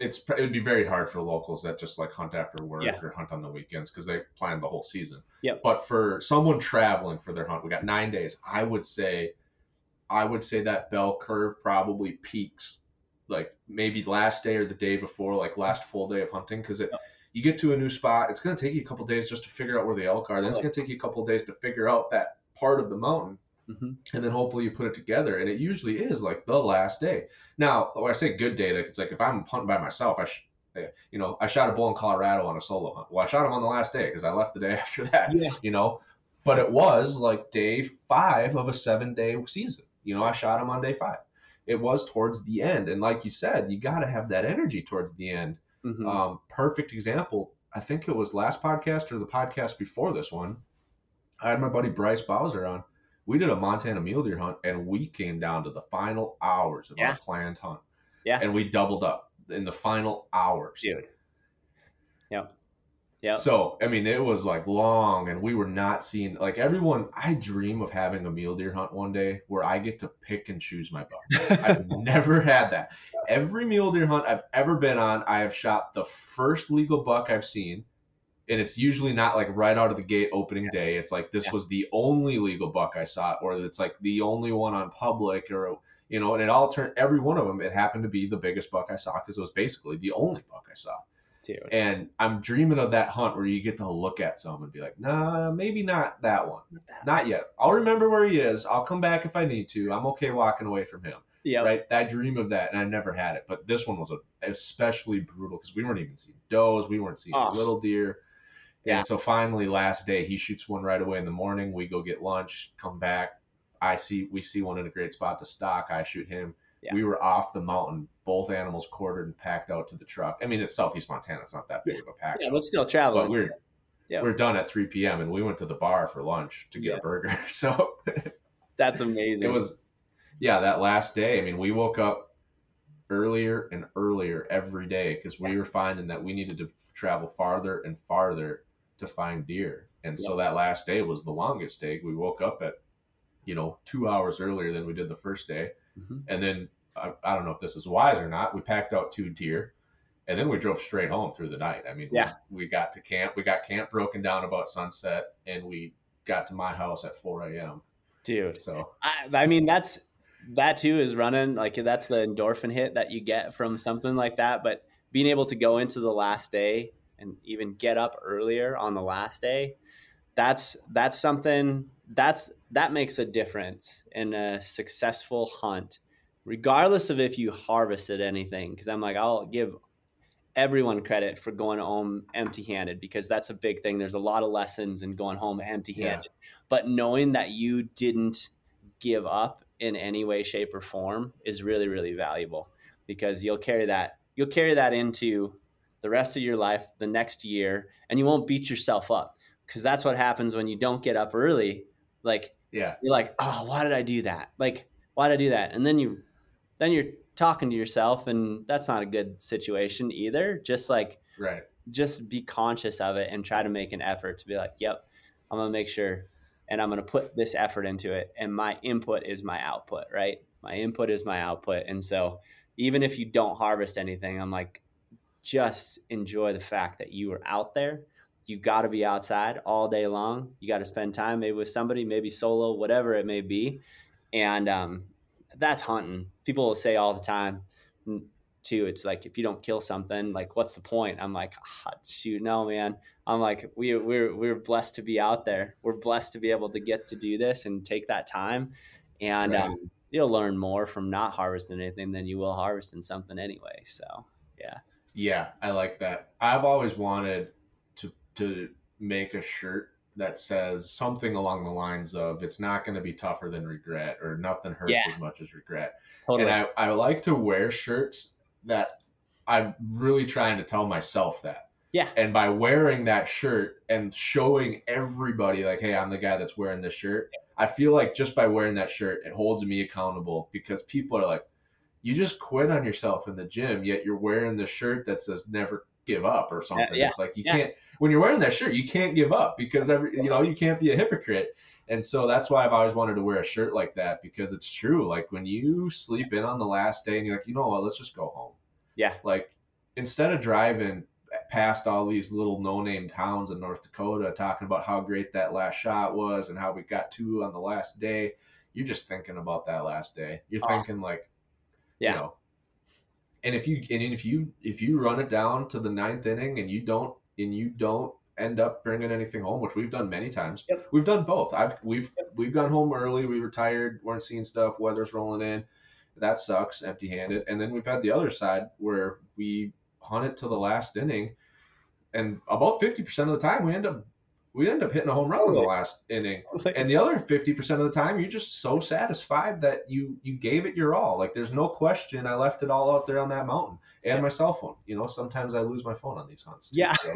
it's it would be very hard for locals that just like hunt after work Yeah. or hunt on the weekends because they plan the whole season. Yep. But for someone traveling for their hunt, we got nine days. I would say, I would say that bell curve probably peaks like maybe last day or the day before, like last full day of hunting, because it. You get to a new spot. It's going to take you a couple days just to figure out where the elk are. Then it's going to take you a couple days to figure out that part of the mountain Mhm. and then hopefully you put it together and it usually is like the last day now when i say good data it's like if i'm hunting by myself i sh- eh, you know i shot a bull in colorado on a solo hunt well i shot him on the last day because i left the day after that Yeah. you know but it was like day five of a seven day season you know i shot him on day five it was towards the end and like you said you got to have that energy towards the end Mhm. um, perfect example. I think it was last podcast or the podcast before this one. I had my buddy Bryce Bowser on. We did a Montana mule deer hunt, and we came down to the final hours of Yeah. our planned hunt. Yeah. and we doubled up in the final hours. dude yep yep So I mean, it was like long, and we were not seeing like everyone. I dream of having a mule deer hunt one day where I get to pick and choose my buck. I've never had that. Every mule deer hunt I've ever been on, I have shot the first legal buck I've seen, and it's usually not like right out of the gate opening day. It's like this Yeah. was the only legal buck I saw, or it's like the only one on public, or you know, and it all turned every one of them. It happened to be the biggest buck I saw because it was basically the only buck I saw. Dude. And I'm dreaming of that hunt where you get to look at some and be like, nah, maybe not that one. Not yet. I'll remember where he is. I'll come back if I need to. I'm okay walking away from him. Yeah. Right. I dream of that, and I never had it. But this one was a, especially brutal because we weren't even seeing does. We weren't seeing Oh. little deer. Yeah. And so finally, last day, he shoots one right away in the morning. We go get lunch, come back. I see we see one in a great spot to stock. I shoot him. Yeah. We were off the mountain, both animals quartered and packed out to the truck. I mean, it's southeast Montana. It's not that big of a pack. Yeah, but still traveling. But we're Yeah. we're done at 3 p.m. and we went to the bar for lunch to get Yeah. a burger. So That's amazing. it was, yeah, that last day. I mean, we woke up earlier and earlier every day because we were finding that we needed to travel farther and farther to find deer. And so that last day was the longest day. We woke up at, you know, two hours earlier than we did the first day. Mhm. And then I, I don't know if this is wise or not. We packed out two deer, and then we drove straight home through the night. I mean, we- Yeah. we, got to camp. We got camp broken down about sunset, and we got to my house at 4 a.m. dude. So I, I mean, that's that too is running like that's the endorphin hit that you get from something like that. But being able to go into the last day and even get up earlier on the last day, that's that's something that's that makes a difference in a successful hunt, regardless of if you harvested anything. Because I'm like, I'll give everyone credit for going home empty-handed because that's a big thing. There's a lot of lessons in going home empty-handed, but knowing that you didn't give up in any way, shape, or form is really, really valuable because you'll carry that you'll carry that into the rest of your life, the next year, and you won't beat yourself up because that's what happens when you don't get up early. Like yeah, you're like, oh, why did I do that? Like, why did I do that? And then you, then you're talking to yourself, and that's not a good situation either. Just like, right. just be conscious of it and try to make an effort to be like, yep, I'm gonna make sure, and I'm gonna put this effort into it, and my input is my output, right? My input is my output, and so even if you don't harvest anything, I'm like, just enjoy the fact that you were out there. You got to be outside all day long. You got to spend time maybe with somebody, maybe solo, whatever it may be. And um, that's hunting. People will say all the time, mm, too. It's like if you don't kill something, like what's the point? I'm like, ah, shoot, no, man. I'm like, we we're we're blessed to be out there. We're blessed to be able to get to do this and take that time. And Right. um, you'll learn more from not harvesting anything than you will harvesting something anyway. So yeah, Yeah, I like that. I've always wanted to to make a shirt that says something along the lines of "It's not going to be tougher than regret" or "Nothing hurts Yeah. as much as regret." totally. And I I like to wear shirts that I'm really trying to tell myself that. Yeah. And by wearing that shirt and showing everybody like, "Hey, I'm the guy that's wearing this shirt," I feel like just by wearing that shirt, it holds me accountable because people are like, "You just quit on yourself in the gym, yet you're wearing the shirt that says never give up or something." yeah, It's like you yeah. can't when you're wearing that shirt, you can't give up because every you know you can't be a hypocrite. And so that's why I've always wanted to wear a shirt like that because it's true. Like when you sleep in on the last day and you're like, you know what, let's just go home. yeah, Like instead of driving past all these little no-name towns in North Dakota talking about how great that last shot was and how we got two on the last day, you're just thinking about that last day. You're Oh. thinking like, Yeah. you know. And if you and if you if you run it down to the ninth inning and you don't and you don't end up bringing anything home, which we've done many times. Yep. We've done both. I've we've we've gone home early. We were tired, weren't seeing stuff. Weather's rolling in. That sucks, empty-handed. And then we've had the other side where we hunt it to the last inning, and about fifty percent of the time we end up we end up hitting a home run in the last inning. And the other fifty percent of the time, you're just so satisfied that you you gave it your all. Like there's no question, I left it all out there on that mountain and Yeah. my cell phone. You know, sometimes I lose my phone on these hunts. too, Yeah. so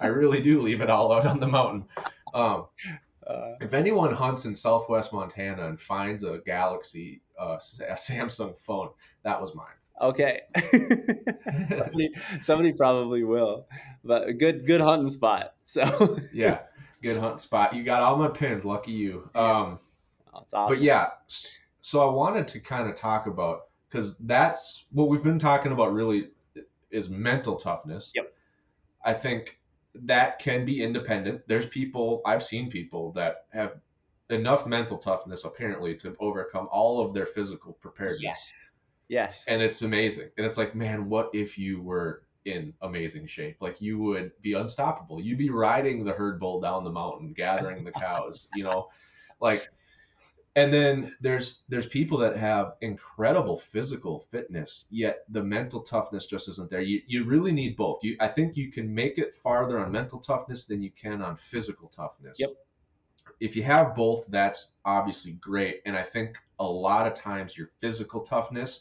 I really do leave it all out on the mountain. Um, uh, if anyone hunts in Southwest Montana and finds a Galaxy, uh, a Samsung phone, that was mine. okay. somebody, somebody probably will, but good, good hunting spot. So Yeah, good hunt spot. You got all my pins. Lucky you. Um, Oh, awesome. But yeah, so I wanted to kind of talk about because that's what we've been talking about really is mental toughness. Yep. I think that can be independent. There's people I've seen people that have enough mental toughness apparently to overcome all of their physical preparedness. Yes. Yes. And it's amazing. And it's like, man, what if you were in amazing shape? Like you would be unstoppable. You'd be riding the herd bull down the mountain, gathering the cows, you know, like and then there's there's people that have incredible physical fitness yet the mental toughness just isn't there you, you really need both you i think you can make it farther on mental toughness than you can on physical toughness Yep. if you have both that's obviously great and i think a lot of times your physical toughness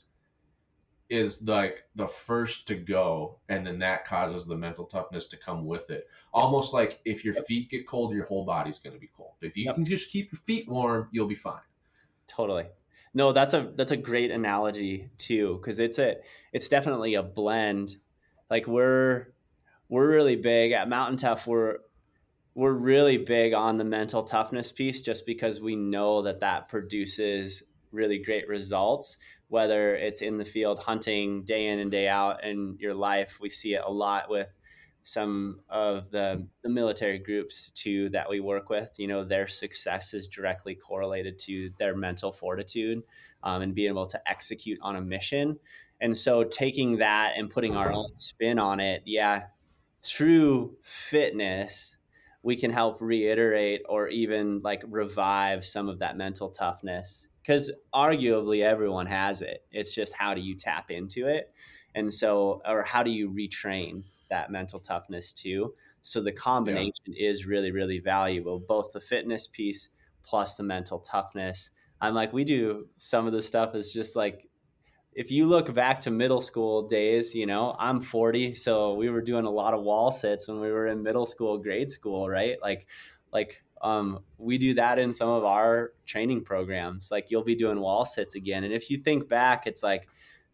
is like the first to go and then that causes the mental toughness to come with it almost like if your feet get cold your whole body's going to be cold if you Yep. can just keep your feet warm you'll be fine Totally. No, that's a that's a great analogy too, because it's a it's definitely a blend. Like we're we're really big at Mountain Tough. We're we're really big on the mental toughness piece, just because we know that that produces really great results. Whether it's in the field hunting day in and day out in your life, we see it a lot with some of the, the military groups too that we work with. You know their success is directly correlated to their mental fortitude um, and being able to execute on a mission. And so taking that and putting our own spin on it yeah through fitness we can help reiterate or even like revive some of that mental toughness because arguably everyone has it it's just how do you tap into it and so or how do you retrain that mental toughness too. So the combination yeah. is really, really valuable, both the fitness piece plus the mental toughness. I'm like, we do some of the stuff is just like, if you look back to middle school days, you know, I'm 40, so we were doing a lot of wall sits when we were in middle school, grade school, right? Like, like um, we do that in some of our training programs. Like you'll be doing wall sits again, and if you think back, it's like,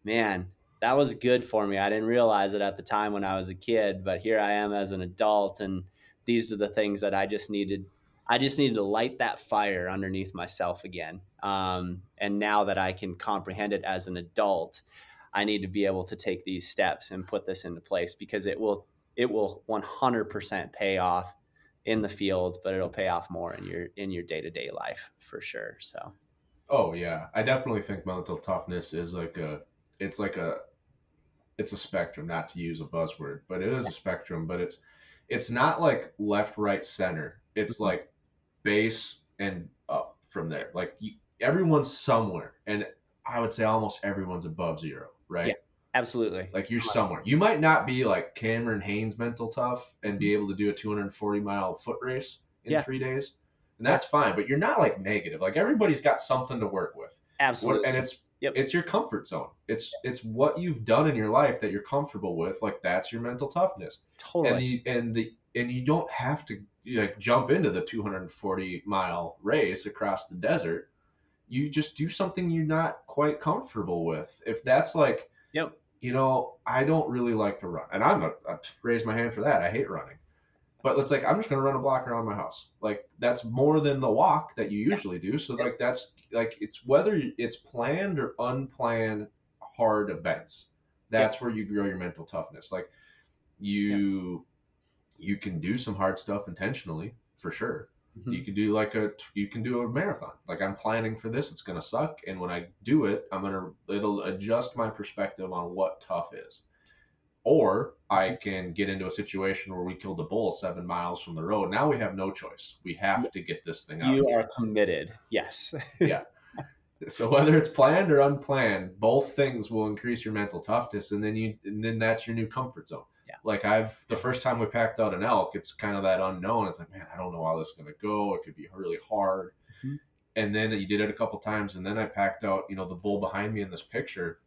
man, that was good for me. I didn't realize it at the time when I was a kid, but here I am as an adult and these are the things that I just needed I just needed to light that fire underneath myself again. Um, and now that I can comprehend it as an adult, I need to be able to take these steps and put this into place because it will it will 100% pay off in the field, but it'll pay off more in your in your day-to-day life for sure. So. Oh yeah, I definitely think mental toughness is like a it's like a it's a spectrum not to use a buzzword but it is a spectrum but it's it's not like left right center. It's mm-hmm. like base and up from there. Like you, everyone's somewhere and i would say almost everyone's above zero right? Yeah. Absolutely. like you're somewhere you might not be like Cameron Hanes mental tough and be able to do a 240 mile foot race in Yeah. three days and that's fine but you're not like negative like everybody's got something to work with Absolutely. and it's Yep. it's your comfort zone. It's it's what you've done in your life that you're comfortable with. Like that's your mental toughness. totally. And the and the and you don't have to like jump into the 240 mile race across the desert. You just do something you're not quite comfortable with. If that's like, Yep. You know, I don't really like to run, and I'm a I raise my hand for that. I hate running. But it's like I'm just gonna run a block around my house. Like that's more than the walk that you usually do. So like that's like it's whether it's planned or unplanned hard events. That's where you grow your mental toughness. Like you you can do some hard stuff intentionally for sure. Mhm. You can do like a you can do a marathon. Like I'm planning for this, it's gonna suck, and when I do it, I'm gonna it'll adjust my perspective on what tough is. Or I can get into a situation where we killed a bull seven miles from the road. Now we have no choice. We have to get this thing out. you are committed. Yes. Yeah. So whether it's planned or unplanned, both things will increase your mental toughness, and then you and then that's your new comfort zone. Yeah. Like I've the first time we packed out an elk, it's kind of that unknown. It's like, man, I don't know how this is gonna go. It could be really hard. Mhm. And then you did it a couple times, and then I packed out, you know, the bull behind me in this picture.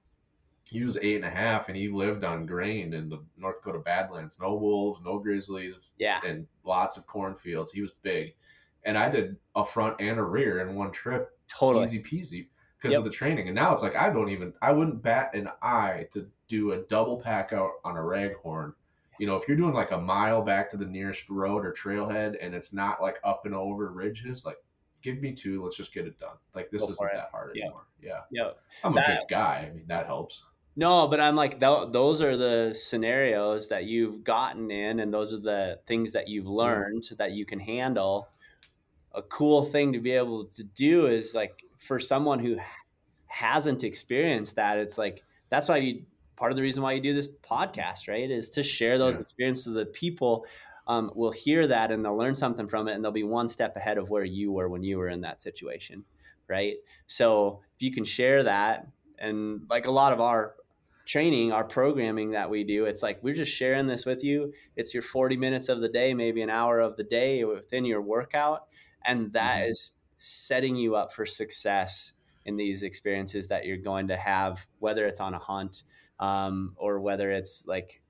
He was eight and a half, and he lived on grain in the North Dakota Badlands. No wolves, no grizzlies, yeah. and lots of cornfields. He was big, and I did a front and a rear in one trip Totally. easy peasy because Yep. of the training. And now it's like I don't even I wouldn't bat an eye to do a double pack out on a raghorn. You know, if you're doing like a mile back to the nearest road or trailhead and it's not like up and over ridges, like give me two, let's just get it done. Like this Go isn't that hard Yeah. anymore. Yeah. Yeah. I'm a That- big guy. I mean, that helps. No, but I'm like th- those are the scenarios that you've gotten in, and those are the things that you've learned that you can handle. a cool thing to be able to do is like for someone who hasn't experienced that, it's like that's why you part of the reason why you do this podcast, right? Is to share those yeah. experiences that people um, will hear that and they'll learn something from it and they'll be one step ahead of where you were when you were in that situation, right? So if you can share that, and like a lot of our training, our programming that we do, it's like we're just sharing this with you. It's your 40 minutes of the day, maybe an hour of the day within your workout. And that mm-hmm. is setting you up for success in these experiences that you're going to have, whether it's on a hunt um, or whether it's like,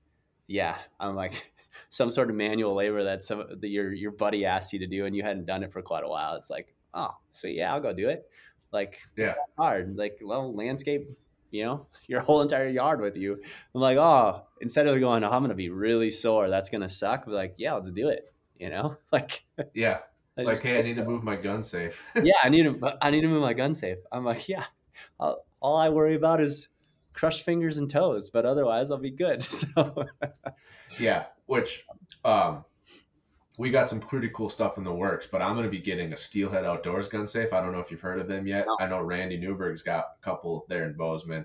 yeah, I'm like some sort of manual labor that some that your your buddy asked you to do and you hadn't done it for quite a while. It's like, oh, so yeah, I'll go do it. Like, yeah. it's hard. Like, well, landscape you know, your whole entire yard with you. I'm like, oh, instead of going, oh, I'm going to be really sore, that's going to suck. Like, yeah, let's do it. You know, like, yeah, I like, hey, I need to move my gun safe. yeah, I need to, I need to move my gun safe. I'm like, yeah, I'll, all I worry about is crushed fingers and toes, but otherwise I'll be good. So, yeah, which, um, we got some pretty cool stuff in the works, but I'm going to be getting a Steelhead Outdoors gun safe. I don't know if you've heard of them yet. No. I know Randy Newberg's got a couple there in Bozeman.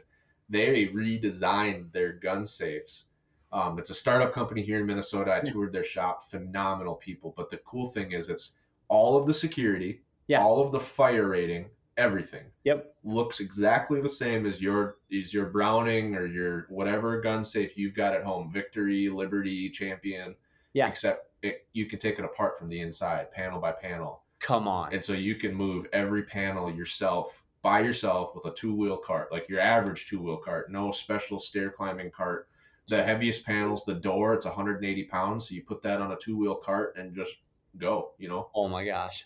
They redesigned their gun safes. Um, it's a startup company here in Minnesota. I toured their shop. Phenomenal people. But the cool thing is, it's all of the security, yeah. all of the fire rating, everything. Yep. Looks exactly the same as your is your Browning or your whatever gun safe you've got at home. Victory, Liberty, Champion. Yeah. Except it, you can take it apart from the inside, panel by panel. Come on. And so you can move every panel yourself by yourself with a two wheel cart, like your average two wheel cart, no special stair climbing cart. The heaviest panels, the door, it's 180 pounds. So you put that on a two wheel cart and just go, you know? Oh my gosh.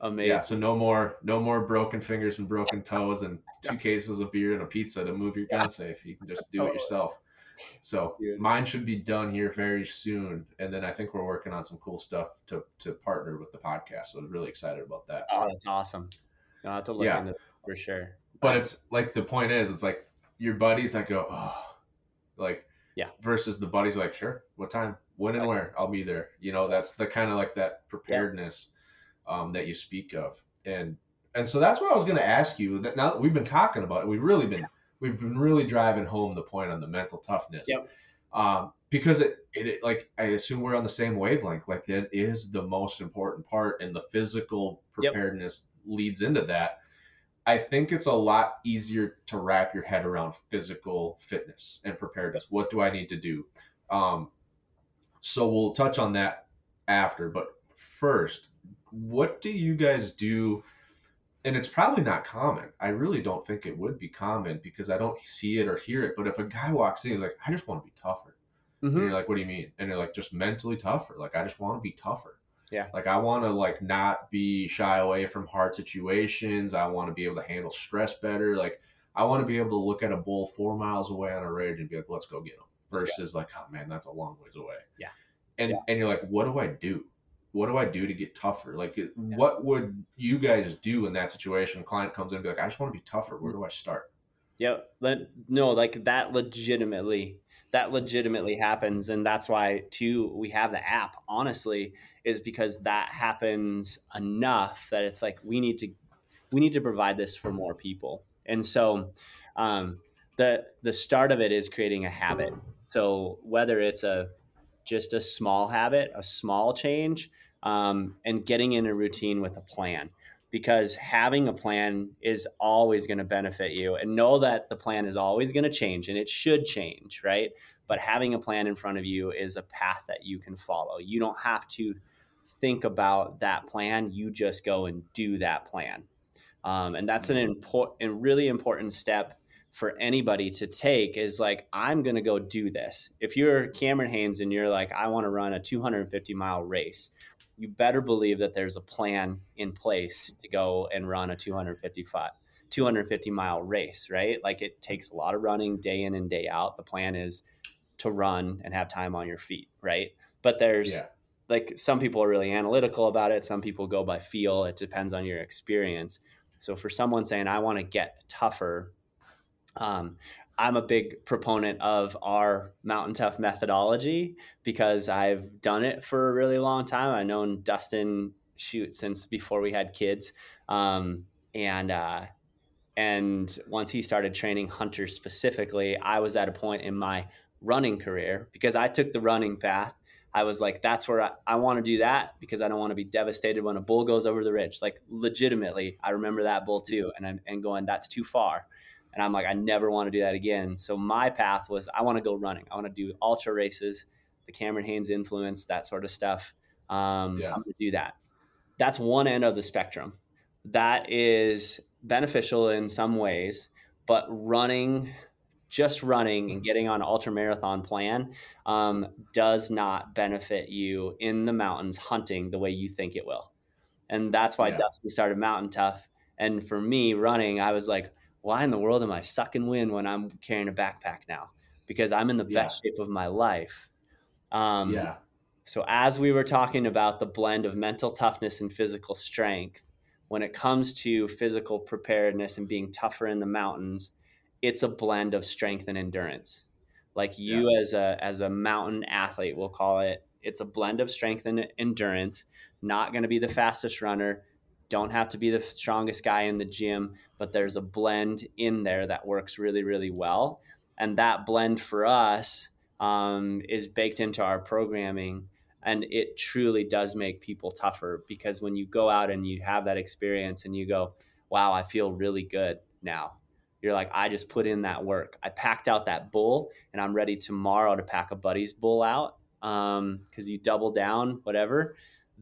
Amazing. Yeah. So no more, no more broken fingers and broken toes and two cases of beer and a pizza to move your gun safe. You can just do it yourself. So mine should be done here very soon, and then I think we're working on some cool stuff to to partner with the podcast. So I'm really excited about that. Oh, that's awesome! I'll have to look yeah. into for sure. But it's like the point is, it's like your buddies that go, oh, like yeah, versus the buddies like, sure, what time, when and where, I'll be there. You know, that's the kind of like that preparedness yeah. um, that you speak of, and and so that's what I was going to ask you. That now that we've been talking about it, we've really been we've been really driving home the point on the mental toughness. Yep. Um, because it, it, it, like I assume we're on the same wavelength. Like it is the most important part, and the physical preparedness yep. leads into that. I think it's a lot easier to wrap your head around physical fitness and preparedness. What do I need to do? Um, so we'll touch on that after. But first, what do you guys do? and it's probably not common. I really don't think it would be common because I don't see it or hear it. But if a guy walks in, he's like, I just want to be tougher. Mm-hmm. And you're like, what do you mean? And they're like, just mentally tougher. Like, I just want to be tougher. Yeah. Like, I want to like not be shy away from hard situations. I want to be able to handle stress better. Like, I want to be able to look at a bull four miles away on a ridge and be like, let's go get him. Versus like, oh man, that's a long ways away. Yeah. And yeah. and you're like, what do I do? what do I do to get tougher? Like, yeah. what would you guys do in that situation? A client comes in and be like, I just want to be tougher. Where do I start? Yeah, no, like that legitimately, that legitimately happens. And that's why, too, we have the app, honestly, is because that happens enough that it's like we need to, we need to provide this for more people. And so, um, the the start of it is creating a habit. So whether it's a just a small habit, a small change, um, and getting in a routine with a plan. Because having a plan is always going to benefit you, and know that the plan is always going to change, and it should change, right? But having a plan in front of you is a path that you can follow. You don't have to think about that plan; you just go and do that plan, um, and that's an important, really important step for anybody to take is like i'm going to go do this. If you're cameron hanes and you're like i want to run a 250 mile race you better believe that there's a plan in place to go and run a 255 250 mile race right? Like it takes a lot of running day in and day out. The plan is to run and have time on your feet right? But there's yeah. like some people are really analytical about it. Some people go by feel. It depends on your experience. So for someone saying i want to get tougher um, I'm a big proponent of our Mountain Tough methodology because I've done it for a really long time. I've known Dustin shoot since before we had kids. Um, and uh, and once he started training hunters specifically, I was at a point in my running career because I took the running path. I was like, that's where I, I want to do that because I don't want to be devastated when a bull goes over the ridge. Like legitimately, I remember that bull too, and I'm and going, that's too far. And I'm like, I never want to do that again. So my path was I want to go running. I want to do ultra races, the Cameron Hanes influence, that sort of stuff. Um, yeah. I'm going to do that. That's one end of the spectrum. That is beneficial in some ways, but running, just running and getting on ultra marathon plan um, does not benefit you in the mountains hunting the way you think it will. And that's why yeah. Dustin started Mountain Tough. And for me, running, I was like, why in the world am I sucking wind when I'm carrying a backpack now? Because I'm in the yeah. best shape of my life. Um, yeah. So, as we were talking about the blend of mental toughness and physical strength, when it comes to physical preparedness and being tougher in the mountains, it's a blend of strength and endurance. Like you yeah. as a as a mountain athlete, we'll call it. It's a blend of strength and endurance. Not going to be the fastest runner. Don't have to be the strongest guy in the gym, but there's a blend in there that works really, really well. And that blend for us um, is baked into our programming and it truly does make people tougher because when you go out and you have that experience and you go wow i feel really good now you're like i just put in that work i packed out that bull and i'm ready tomorrow to pack a buddy's bull out because um, you double down whatever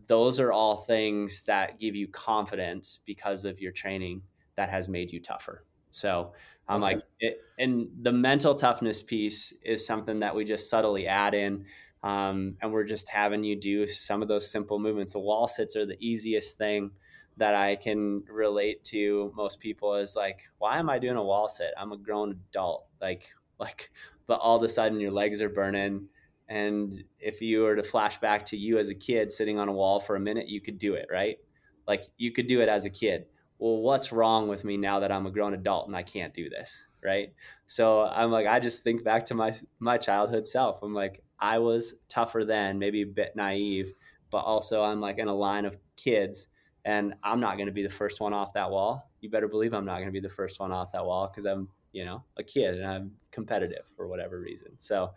those are all things that give you confidence because of your training that has made you tougher so i'm okay. like it, and the mental toughness piece is something that we just subtly add in um, and we're just having you do some of those simple movements. The wall sits are the easiest thing that I can relate to most people is like, why am I doing a wall sit? I'm a grown adult. Like, like, but all of a sudden your legs are burning. And if you were to flash back to you as a kid sitting on a wall for a minute, you could do it, right? Like you could do it as a kid. Well, what's wrong with me now that I'm a grown adult and I can't do this, right? So I'm like, I just think back to my my childhood self. I'm like, I was tougher then, maybe a bit naive, but also I'm like in a line of kids and I'm not going to be the first one off that wall. You better believe I'm not going to be the first one off that wall because I'm, you know, a kid and I'm competitive for whatever reason. So,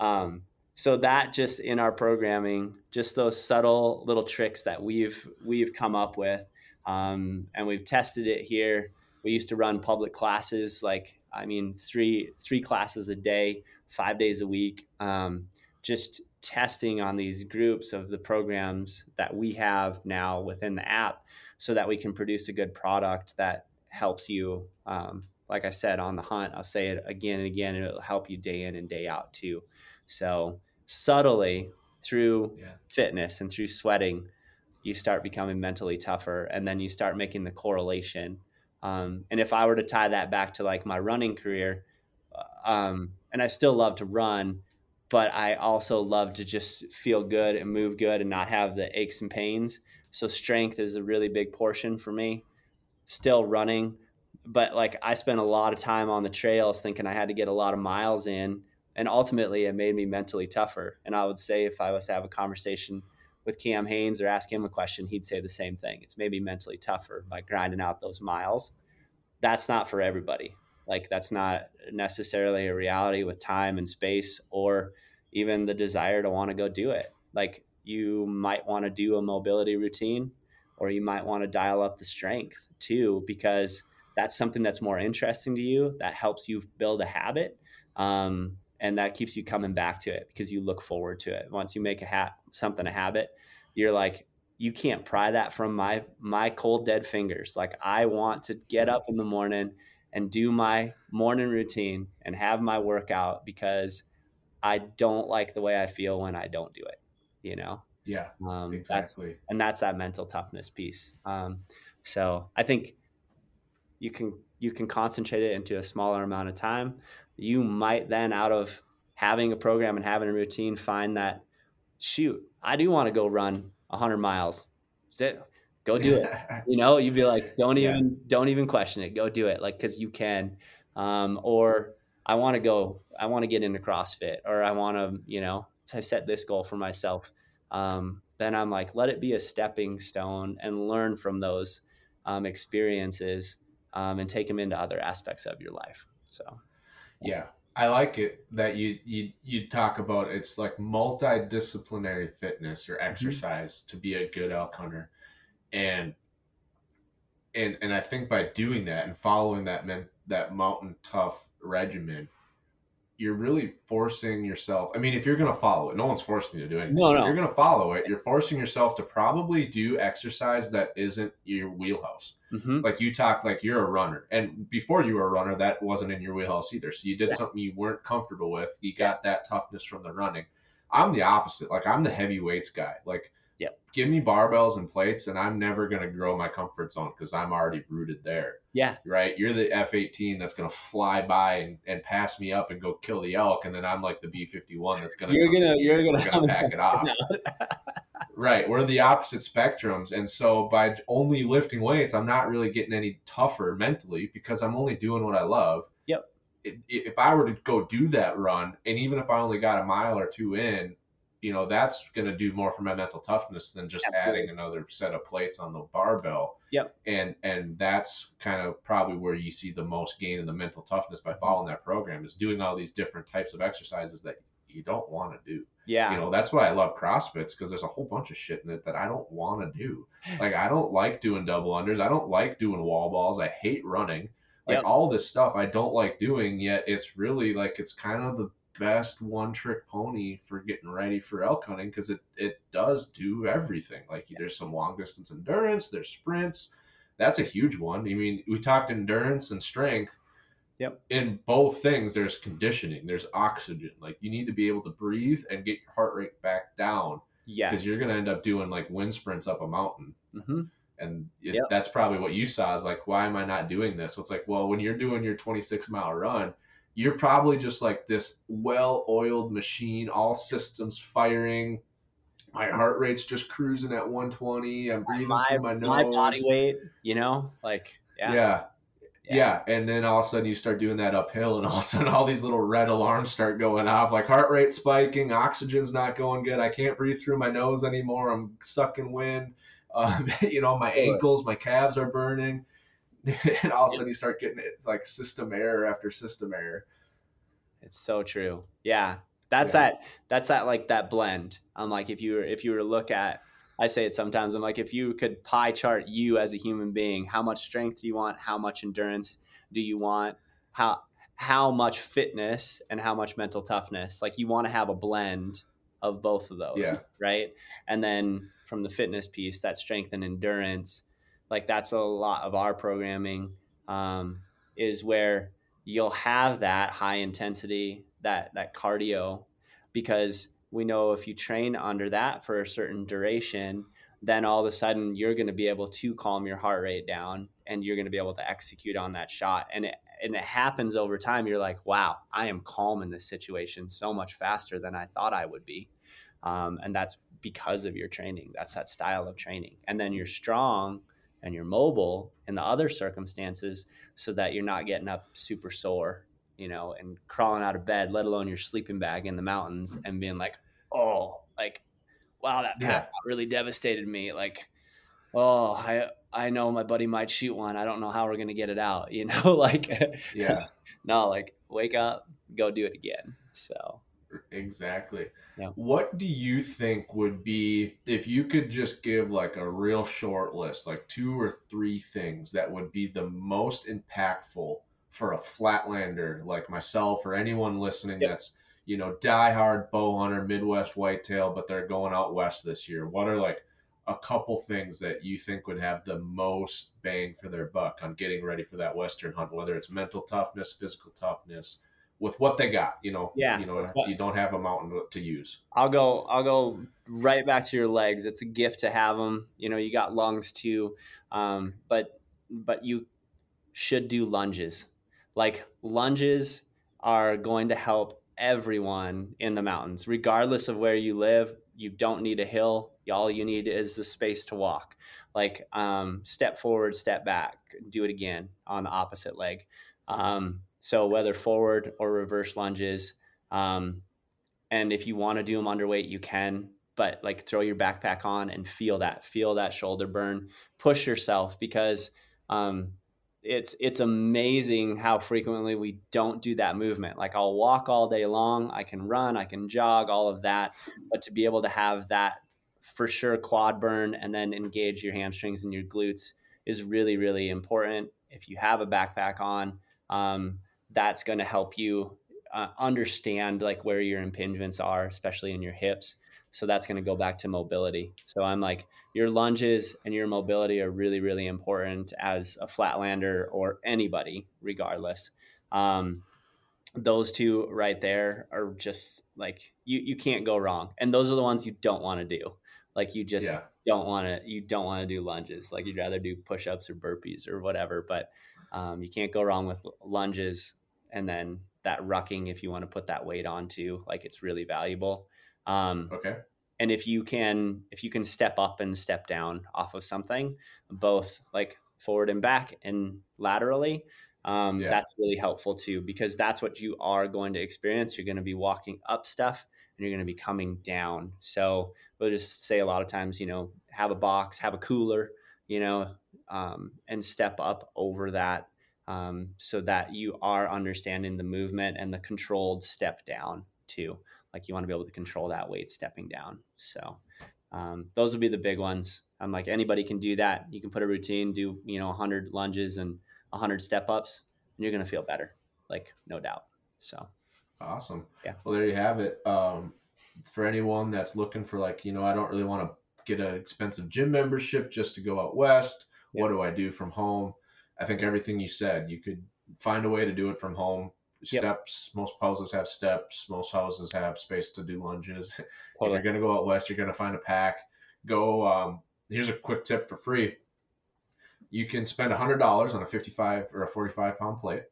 um, so that just in our programming, just those subtle little tricks that we've we've come up with, um, and we've tested it here. We used to run public classes, like I mean, three three classes a day, five days a week. Um, just testing on these groups of the programs that we have now within the app so that we can produce a good product that helps you um, like i said on the hunt i'll say it again and again and it'll help you day in and day out too so subtly through yeah. fitness and through sweating you start becoming mentally tougher and then you start making the correlation um, and if i were to tie that back to like my running career uh, um, and i still love to run but I also love to just feel good and move good and not have the aches and pains. So strength is a really big portion for me. Still running, but like I spent a lot of time on the trails thinking I had to get a lot of miles in, and ultimately it made me mentally tougher. And I would say if I was to have a conversation with Cam Hanes or ask him a question, he'd say the same thing. It's maybe mentally tougher by grinding out those miles. That's not for everybody. Like that's not necessarily a reality with time and space or even the desire to want to go do it. Like you might want to do a mobility routine or you might want to dial up the strength too because that's something that's more interesting to you that helps you build a habit um, and that keeps you coming back to it because you look forward to it once you make a hat something a habit you're like you can't pry that from my my cold dead fingers like i want to get up in the morning and do my morning routine and have my workout because I don't like the way I feel when I don't do it, you know? Yeah, um, exactly. That's, and that's that mental toughness piece. Um, so I think you can, you can concentrate it into a smaller amount of time. You might then out of having a program and having a routine, find that shoot, I do want to go run hundred miles. Go do it. You know, you'd be like, don't even, yeah. don't even question it. Go do it. Like, cause you can. Um, or I want to go, I want to get into CrossFit or I want to, you know, I set this goal for myself. um, then I'm like, let it be a stepping stone and learn from those um, experiences um, and take them into other aspects of your life. So, Yeah, I like it that you you you talk about it's like multidisciplinary fitness or mm-hmm. exercise to be a good elk hunter, and and and I think by doing that and following that men, that mountain tough regimen, you're really forcing yourself. I mean, if you're gonna follow it, no one's forcing you to do anything. No, If no. you're gonna follow it, you're forcing yourself to probably do exercise that isn't your wheelhouse hmm like you talk like you're a runner and before you were a runner that wasn't in your wheelhouse either so you did Yeah. something you weren't comfortable with you got that toughness from the running i'm the opposite like i'm the heavy weights guy like. Give me barbells and plates and i'm never going to grow my comfort zone because i'm already rooted there. Yeah, right? You're the f-18 that's going to fly by and, and pass me up and go kill the elk and then i'm like the b-51 that's going to you're gonna you're gonna, gonna pack it off. Right, we're the opposite spectrums, and so by only lifting weights, I'm not really getting any tougher mentally because I'm only doing what I love. Yep. If I were to go do that run, and even if I only got a mile or two in, you know, that's going to do more for my mental toughness than just Absolutely. adding another set of plates on the barbell. Yep. And and that's kind of probably where you see the most gain in the mental toughness by mm-hmm. following that program is doing all these different types of exercises that you don't want to do yeah, you know that's why i love crossfits because there's a whole bunch of shit in it that i don't want to do like i don't like doing double unders i don't like doing wall balls i hate running like Yep. all this stuff i don't like doing yet it's really like it's kind of the best one trick pony for getting ready for elk hunting because it it does do everything. Like there's some long distance endurance there's sprints. That's a huge one. I mean we talked endurance and strength. Yep. in both things there's conditioning there's oxygen. Like you need to be able to breathe and get your heart rate back down yes, because you're going to end up doing like wind sprints up a mountain. Hmm and it, Yep. that's probably what you saw is like why am i not doing this? Well, it's like well when you're doing your 26 mile run you're probably just like this well-oiled machine all systems firing my heart rate's just cruising at 120 i'm breathing my, through my nose my body weight, you know, like yeah, yeah. Yeah. yeah. And then all of a sudden you start doing that uphill, and all of a sudden all these little red alarms start going off like heart rate spiking, oxygen's not going good. I can't breathe through my nose anymore. I'm sucking wind. Um, you know, my ankles, my calves are burning. and all of a sudden you start getting it like system error after system error. It's so true. Yeah. That's Yeah. that that's that like that blend. I'm like if you were if you were to look at I say it sometimes, I'm like if you could pie chart you as a human being, how much strength do you want? How much endurance do you want? How how much fitness and how much mental toughness? Like you want to have a blend of both of those, Yeah. right? And then from the fitness piece, that strength and endurance, like that's a lot of our programming um, is where you'll have that high intensity, that that cardio, because we know if you train under that for a certain duration, then all of a sudden you're going to be able to calm your heart rate down and you're going to be able to execute on that shot. And it and it happens over time. You're like, wow, I am calm in this situation so much faster than I thought I would be. Um, and that's because of your training. That's that style of training. And then you're strong and you're mobile in the other circumstances so that you're not getting up super sore, you know, and crawling out of bed, let alone your sleeping bag in the mountains and being like, oh, like, wow, that Yeah. really devastated me. Like, oh, I I know my buddy might shoot one. I don't know how we're gonna get it out. You know, like, Yeah, no, like, wake up, go do it again. So, exactly. Yeah. What do you think would be if you could just give like a real short list, like two or three things that would be the most impactful for a flatlander like myself or anyone listening Yep. that's you know diehard bow hunter, Midwest whitetail, but they're going out west this year? What are like a couple things that you think would have the most bang for their buck on getting ready for that western hunt, whether it's mental toughness, physical toughness, with what they got, you know, Yeah. you know, you don't have a mountain to use. I'll go. I'll go right back to your legs. It's a gift to have them. You know, you got lungs too, um, but but you should do lunges. Like lunges are going to help everyone in the mountains, regardless of where you live. You don't need a hill. All you need is the space to walk. Like um, step forward, step back, do it again on the opposite leg. Um, so whether forward or reverse lunges. Um, and if you want to do them underweight, you can. but like throw your backpack on and feel that feel that shoulder burn push yourself because um, it's it's amazing how frequently we don't do that movement like i'll walk all day long i can run i can jog all of that but to be able to have that for sure quad burn and then engage your hamstrings and your glutes is really really important if you have a backpack on um, that's going to help you uh, understand like where your impingements are especially in your hips so that's going to go back to mobility. So I'm like, your lunges and your mobility are really, really important as a flatlander or anybody, regardless. Um, those two right there are just like you you can't go wrong, and those are the ones you don't want to do. Like you just yeah. don't want to you don't want to do lunges. Like you'd rather do push ups or burpees or whatever. But um, you can't go wrong with lunges, and then that rucking if you want to put that weight on too. Like it's really valuable. Um, okay. And if you can, if you can step up and step down off of something, both like forward and back and laterally, um, yeah. that's really helpful too because that's what you are going to experience. You're going to be walking up stuff and you're going to be coming down. So we'll just say a lot of times, you know, have a box, have a cooler, you know, um, and step up over that um, so that you are understanding the movement and the controlled step down too like you want to be able to control that weight stepping down. So um, those would be the big ones. I'm like anybody can do that. You can put a routine, do you know 100 lunges and 100 step ups, and you're gonna feel better, like no doubt. So awesome. Yeah. Well, there you have it. Um, for anyone that's looking for like you know I don't really want to get an expensive gym membership just to go out west. Yeah. What do I do from home? I think everything you said, you could find a way to do it from home Yep. Steps. Most houses have steps. Most houses have space to do lunges. Totally. If you're going to go out west, you're going to find a pack. Go. Um, here's a quick tip for free. You can spend hundred dollars on a 55 or a 45 pound plate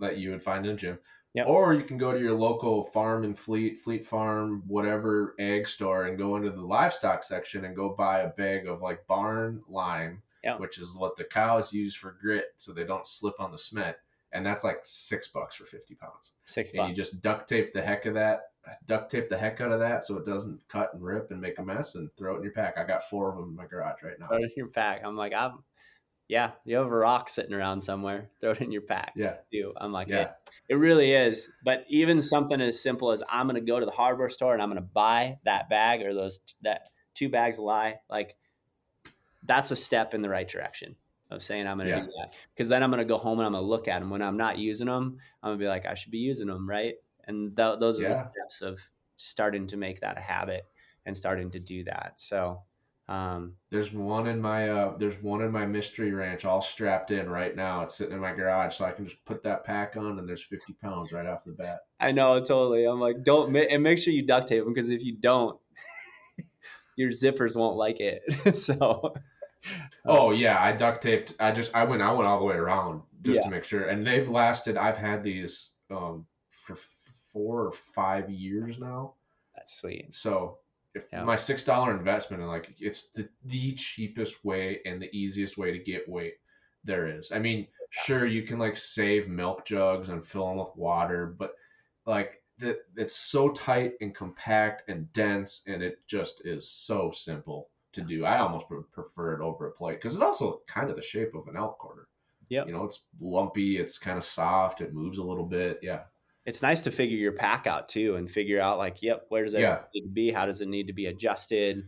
that you would find in a gym. Yep. Or you can go to your local farm and fleet, fleet farm, whatever egg store and go into the livestock section and go buy a bag of like barn lime, which is what the cows use for grit so they don't slip on the cement and that's like six bucks for 50 pounds. Six and bucks. you just duct tape the heck of that, duct tape the heck out of that so it doesn't cut and rip and make a mess and throw it in your pack. I got four of them in my garage right now. Throw it in your pack. I'm like, I'm, yeah, you have a rock sitting around somewhere. Throw it in your pack. Yeah. You. I'm like, yeah, it, it really is. But even something as simple as I'm going to go to the hardware store and I'm going to buy that bag or those, that two bags of lye, like that's a step in the right direction of saying I'm going to yeah. do that. Because then I'm going to go home and I'm going to look at them. When I'm not using them, I'm going to be like, I should be using them, right? And th- those are yeah. the steps of starting to make that a habit and starting to do that. So um, there's one in my uh, there's one in my mystery ranch all strapped in right now. It's sitting in my garage, so I can just put that pack on, and there's 50 pounds right off the bat. I know totally. I'm like, don't and make sure you duct tape them because if you don't, your zippers won't like it. so oh yeah, I duct taped. I just I went I went all the way around just yeah. to make sure, and they've lasted. I've had these um, for four or five years now. That's sweet. So if yeah. my six dollar investment and like it's the the cheapest way and the easiest way to get weight there is. I mean, sure you can like save milk jugs and fill them with water, but like that it's so tight and compact and dense and it just is so simple to do. I almost prefer it over a plate because it's also kind of the shape of an elk quarter. Yeah. You know, it's lumpy, it's kind of soft, it moves a little bit. Yeah. It's nice to figure your pack out too and figure out like, yep, where does it yeah. need to be? How does it need to be adjusted?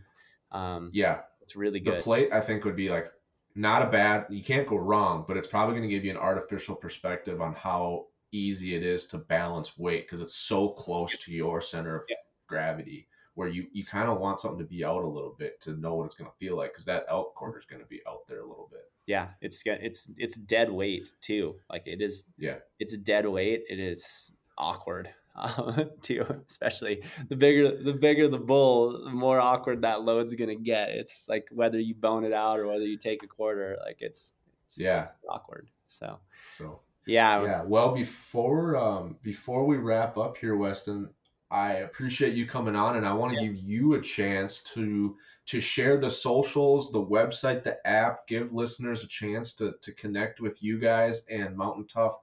Um, yeah. It's really good. The plate, I think, would be like not a bad, you can't go wrong, but it's probably going to give you an artificial perspective on how easy it is to balance weight because it's so close to your center of yeah. gravity where you you kind of want something to be out a little bit to know what it's going to feel like because that elk quarter is going to be out there a little bit. Yeah, it's it's it's dead weight too. Like it is. Yeah, it's dead weight. It is awkward um, too, especially the bigger the bigger the bull, the more awkward that load's going to get. It's like whether you bone it out or whether you take a quarter. Like it's, it's yeah awkward. So so yeah yeah. Well, before um before we wrap up here, Weston, I appreciate you coming on, and I want to yeah. give you a chance to to share the socials, the website, the app. Give listeners a chance to to connect with you guys and Mountain Tough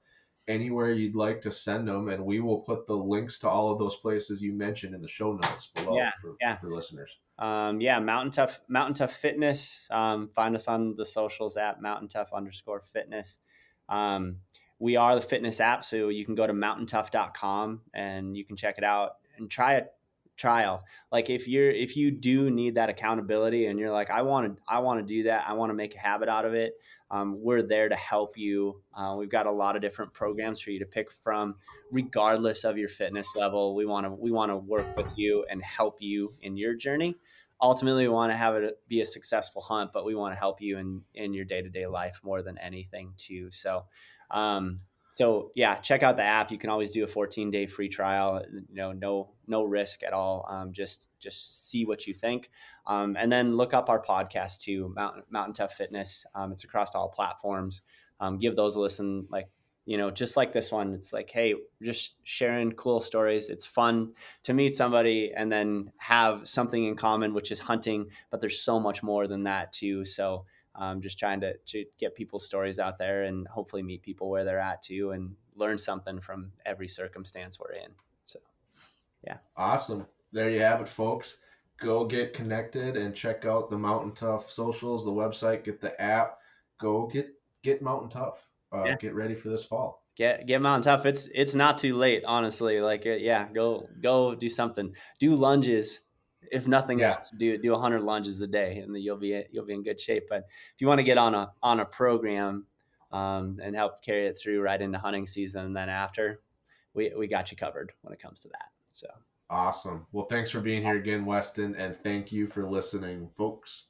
anywhere you'd like to send them, and we will put the links to all of those places you mentioned in the show notes below Yeah, for, yeah. for listeners. Um, yeah, Mountain Tough Mountain Tough Fitness. Um, find us on the socials at Mountain Tough underscore Fitness. Um, we are the fitness app, so you can go to mountaintough.com and you can check it out and try a trial. Like if you're if you do need that accountability and you're like, I want to I want to do that, I want to make a habit out of it. Um, we're there to help you. Uh, we've got a lot of different programs for you to pick from, regardless of your fitness level. We want to we want to work with you and help you in your journey. Ultimately, we want to have it be a successful hunt, but we want to help you in in your day to day life more than anything too. So, um, so yeah, check out the app. You can always do a 14 day free trial. You know, no no risk at all. Um, just just see what you think, um, and then look up our podcast too, Mountain Mountain Tough Fitness. Um, it's across all platforms. Um, give those a listen. Like you know, just like this one, it's like, hey, just sharing cool stories. It's fun to meet somebody and then have something in common, which is hunting. But there's so much more than that too. So um, just trying to, to get people's stories out there and hopefully meet people where they're at too and learn something from every circumstance we're in. So, yeah. Awesome. There you have it, folks. Go get connected and check out the Mountain Tough socials, the website, get the app. Go get get Mountain Tough. Uh, Yeah. Get ready for this fall. Get get Mountain Tough. It's it's not too late, honestly. Like uh, yeah, go go do something. Do lunges, if nothing Yeah. else. Do do hundred lunges a day, and you'll be you'll be in good shape. But if you want to get on a on a program, um, and help carry it through right into hunting season, and then after, we we got you covered when it comes to that. So Awesome. Well, thanks for being here again, Weston, and thank you for listening, folks.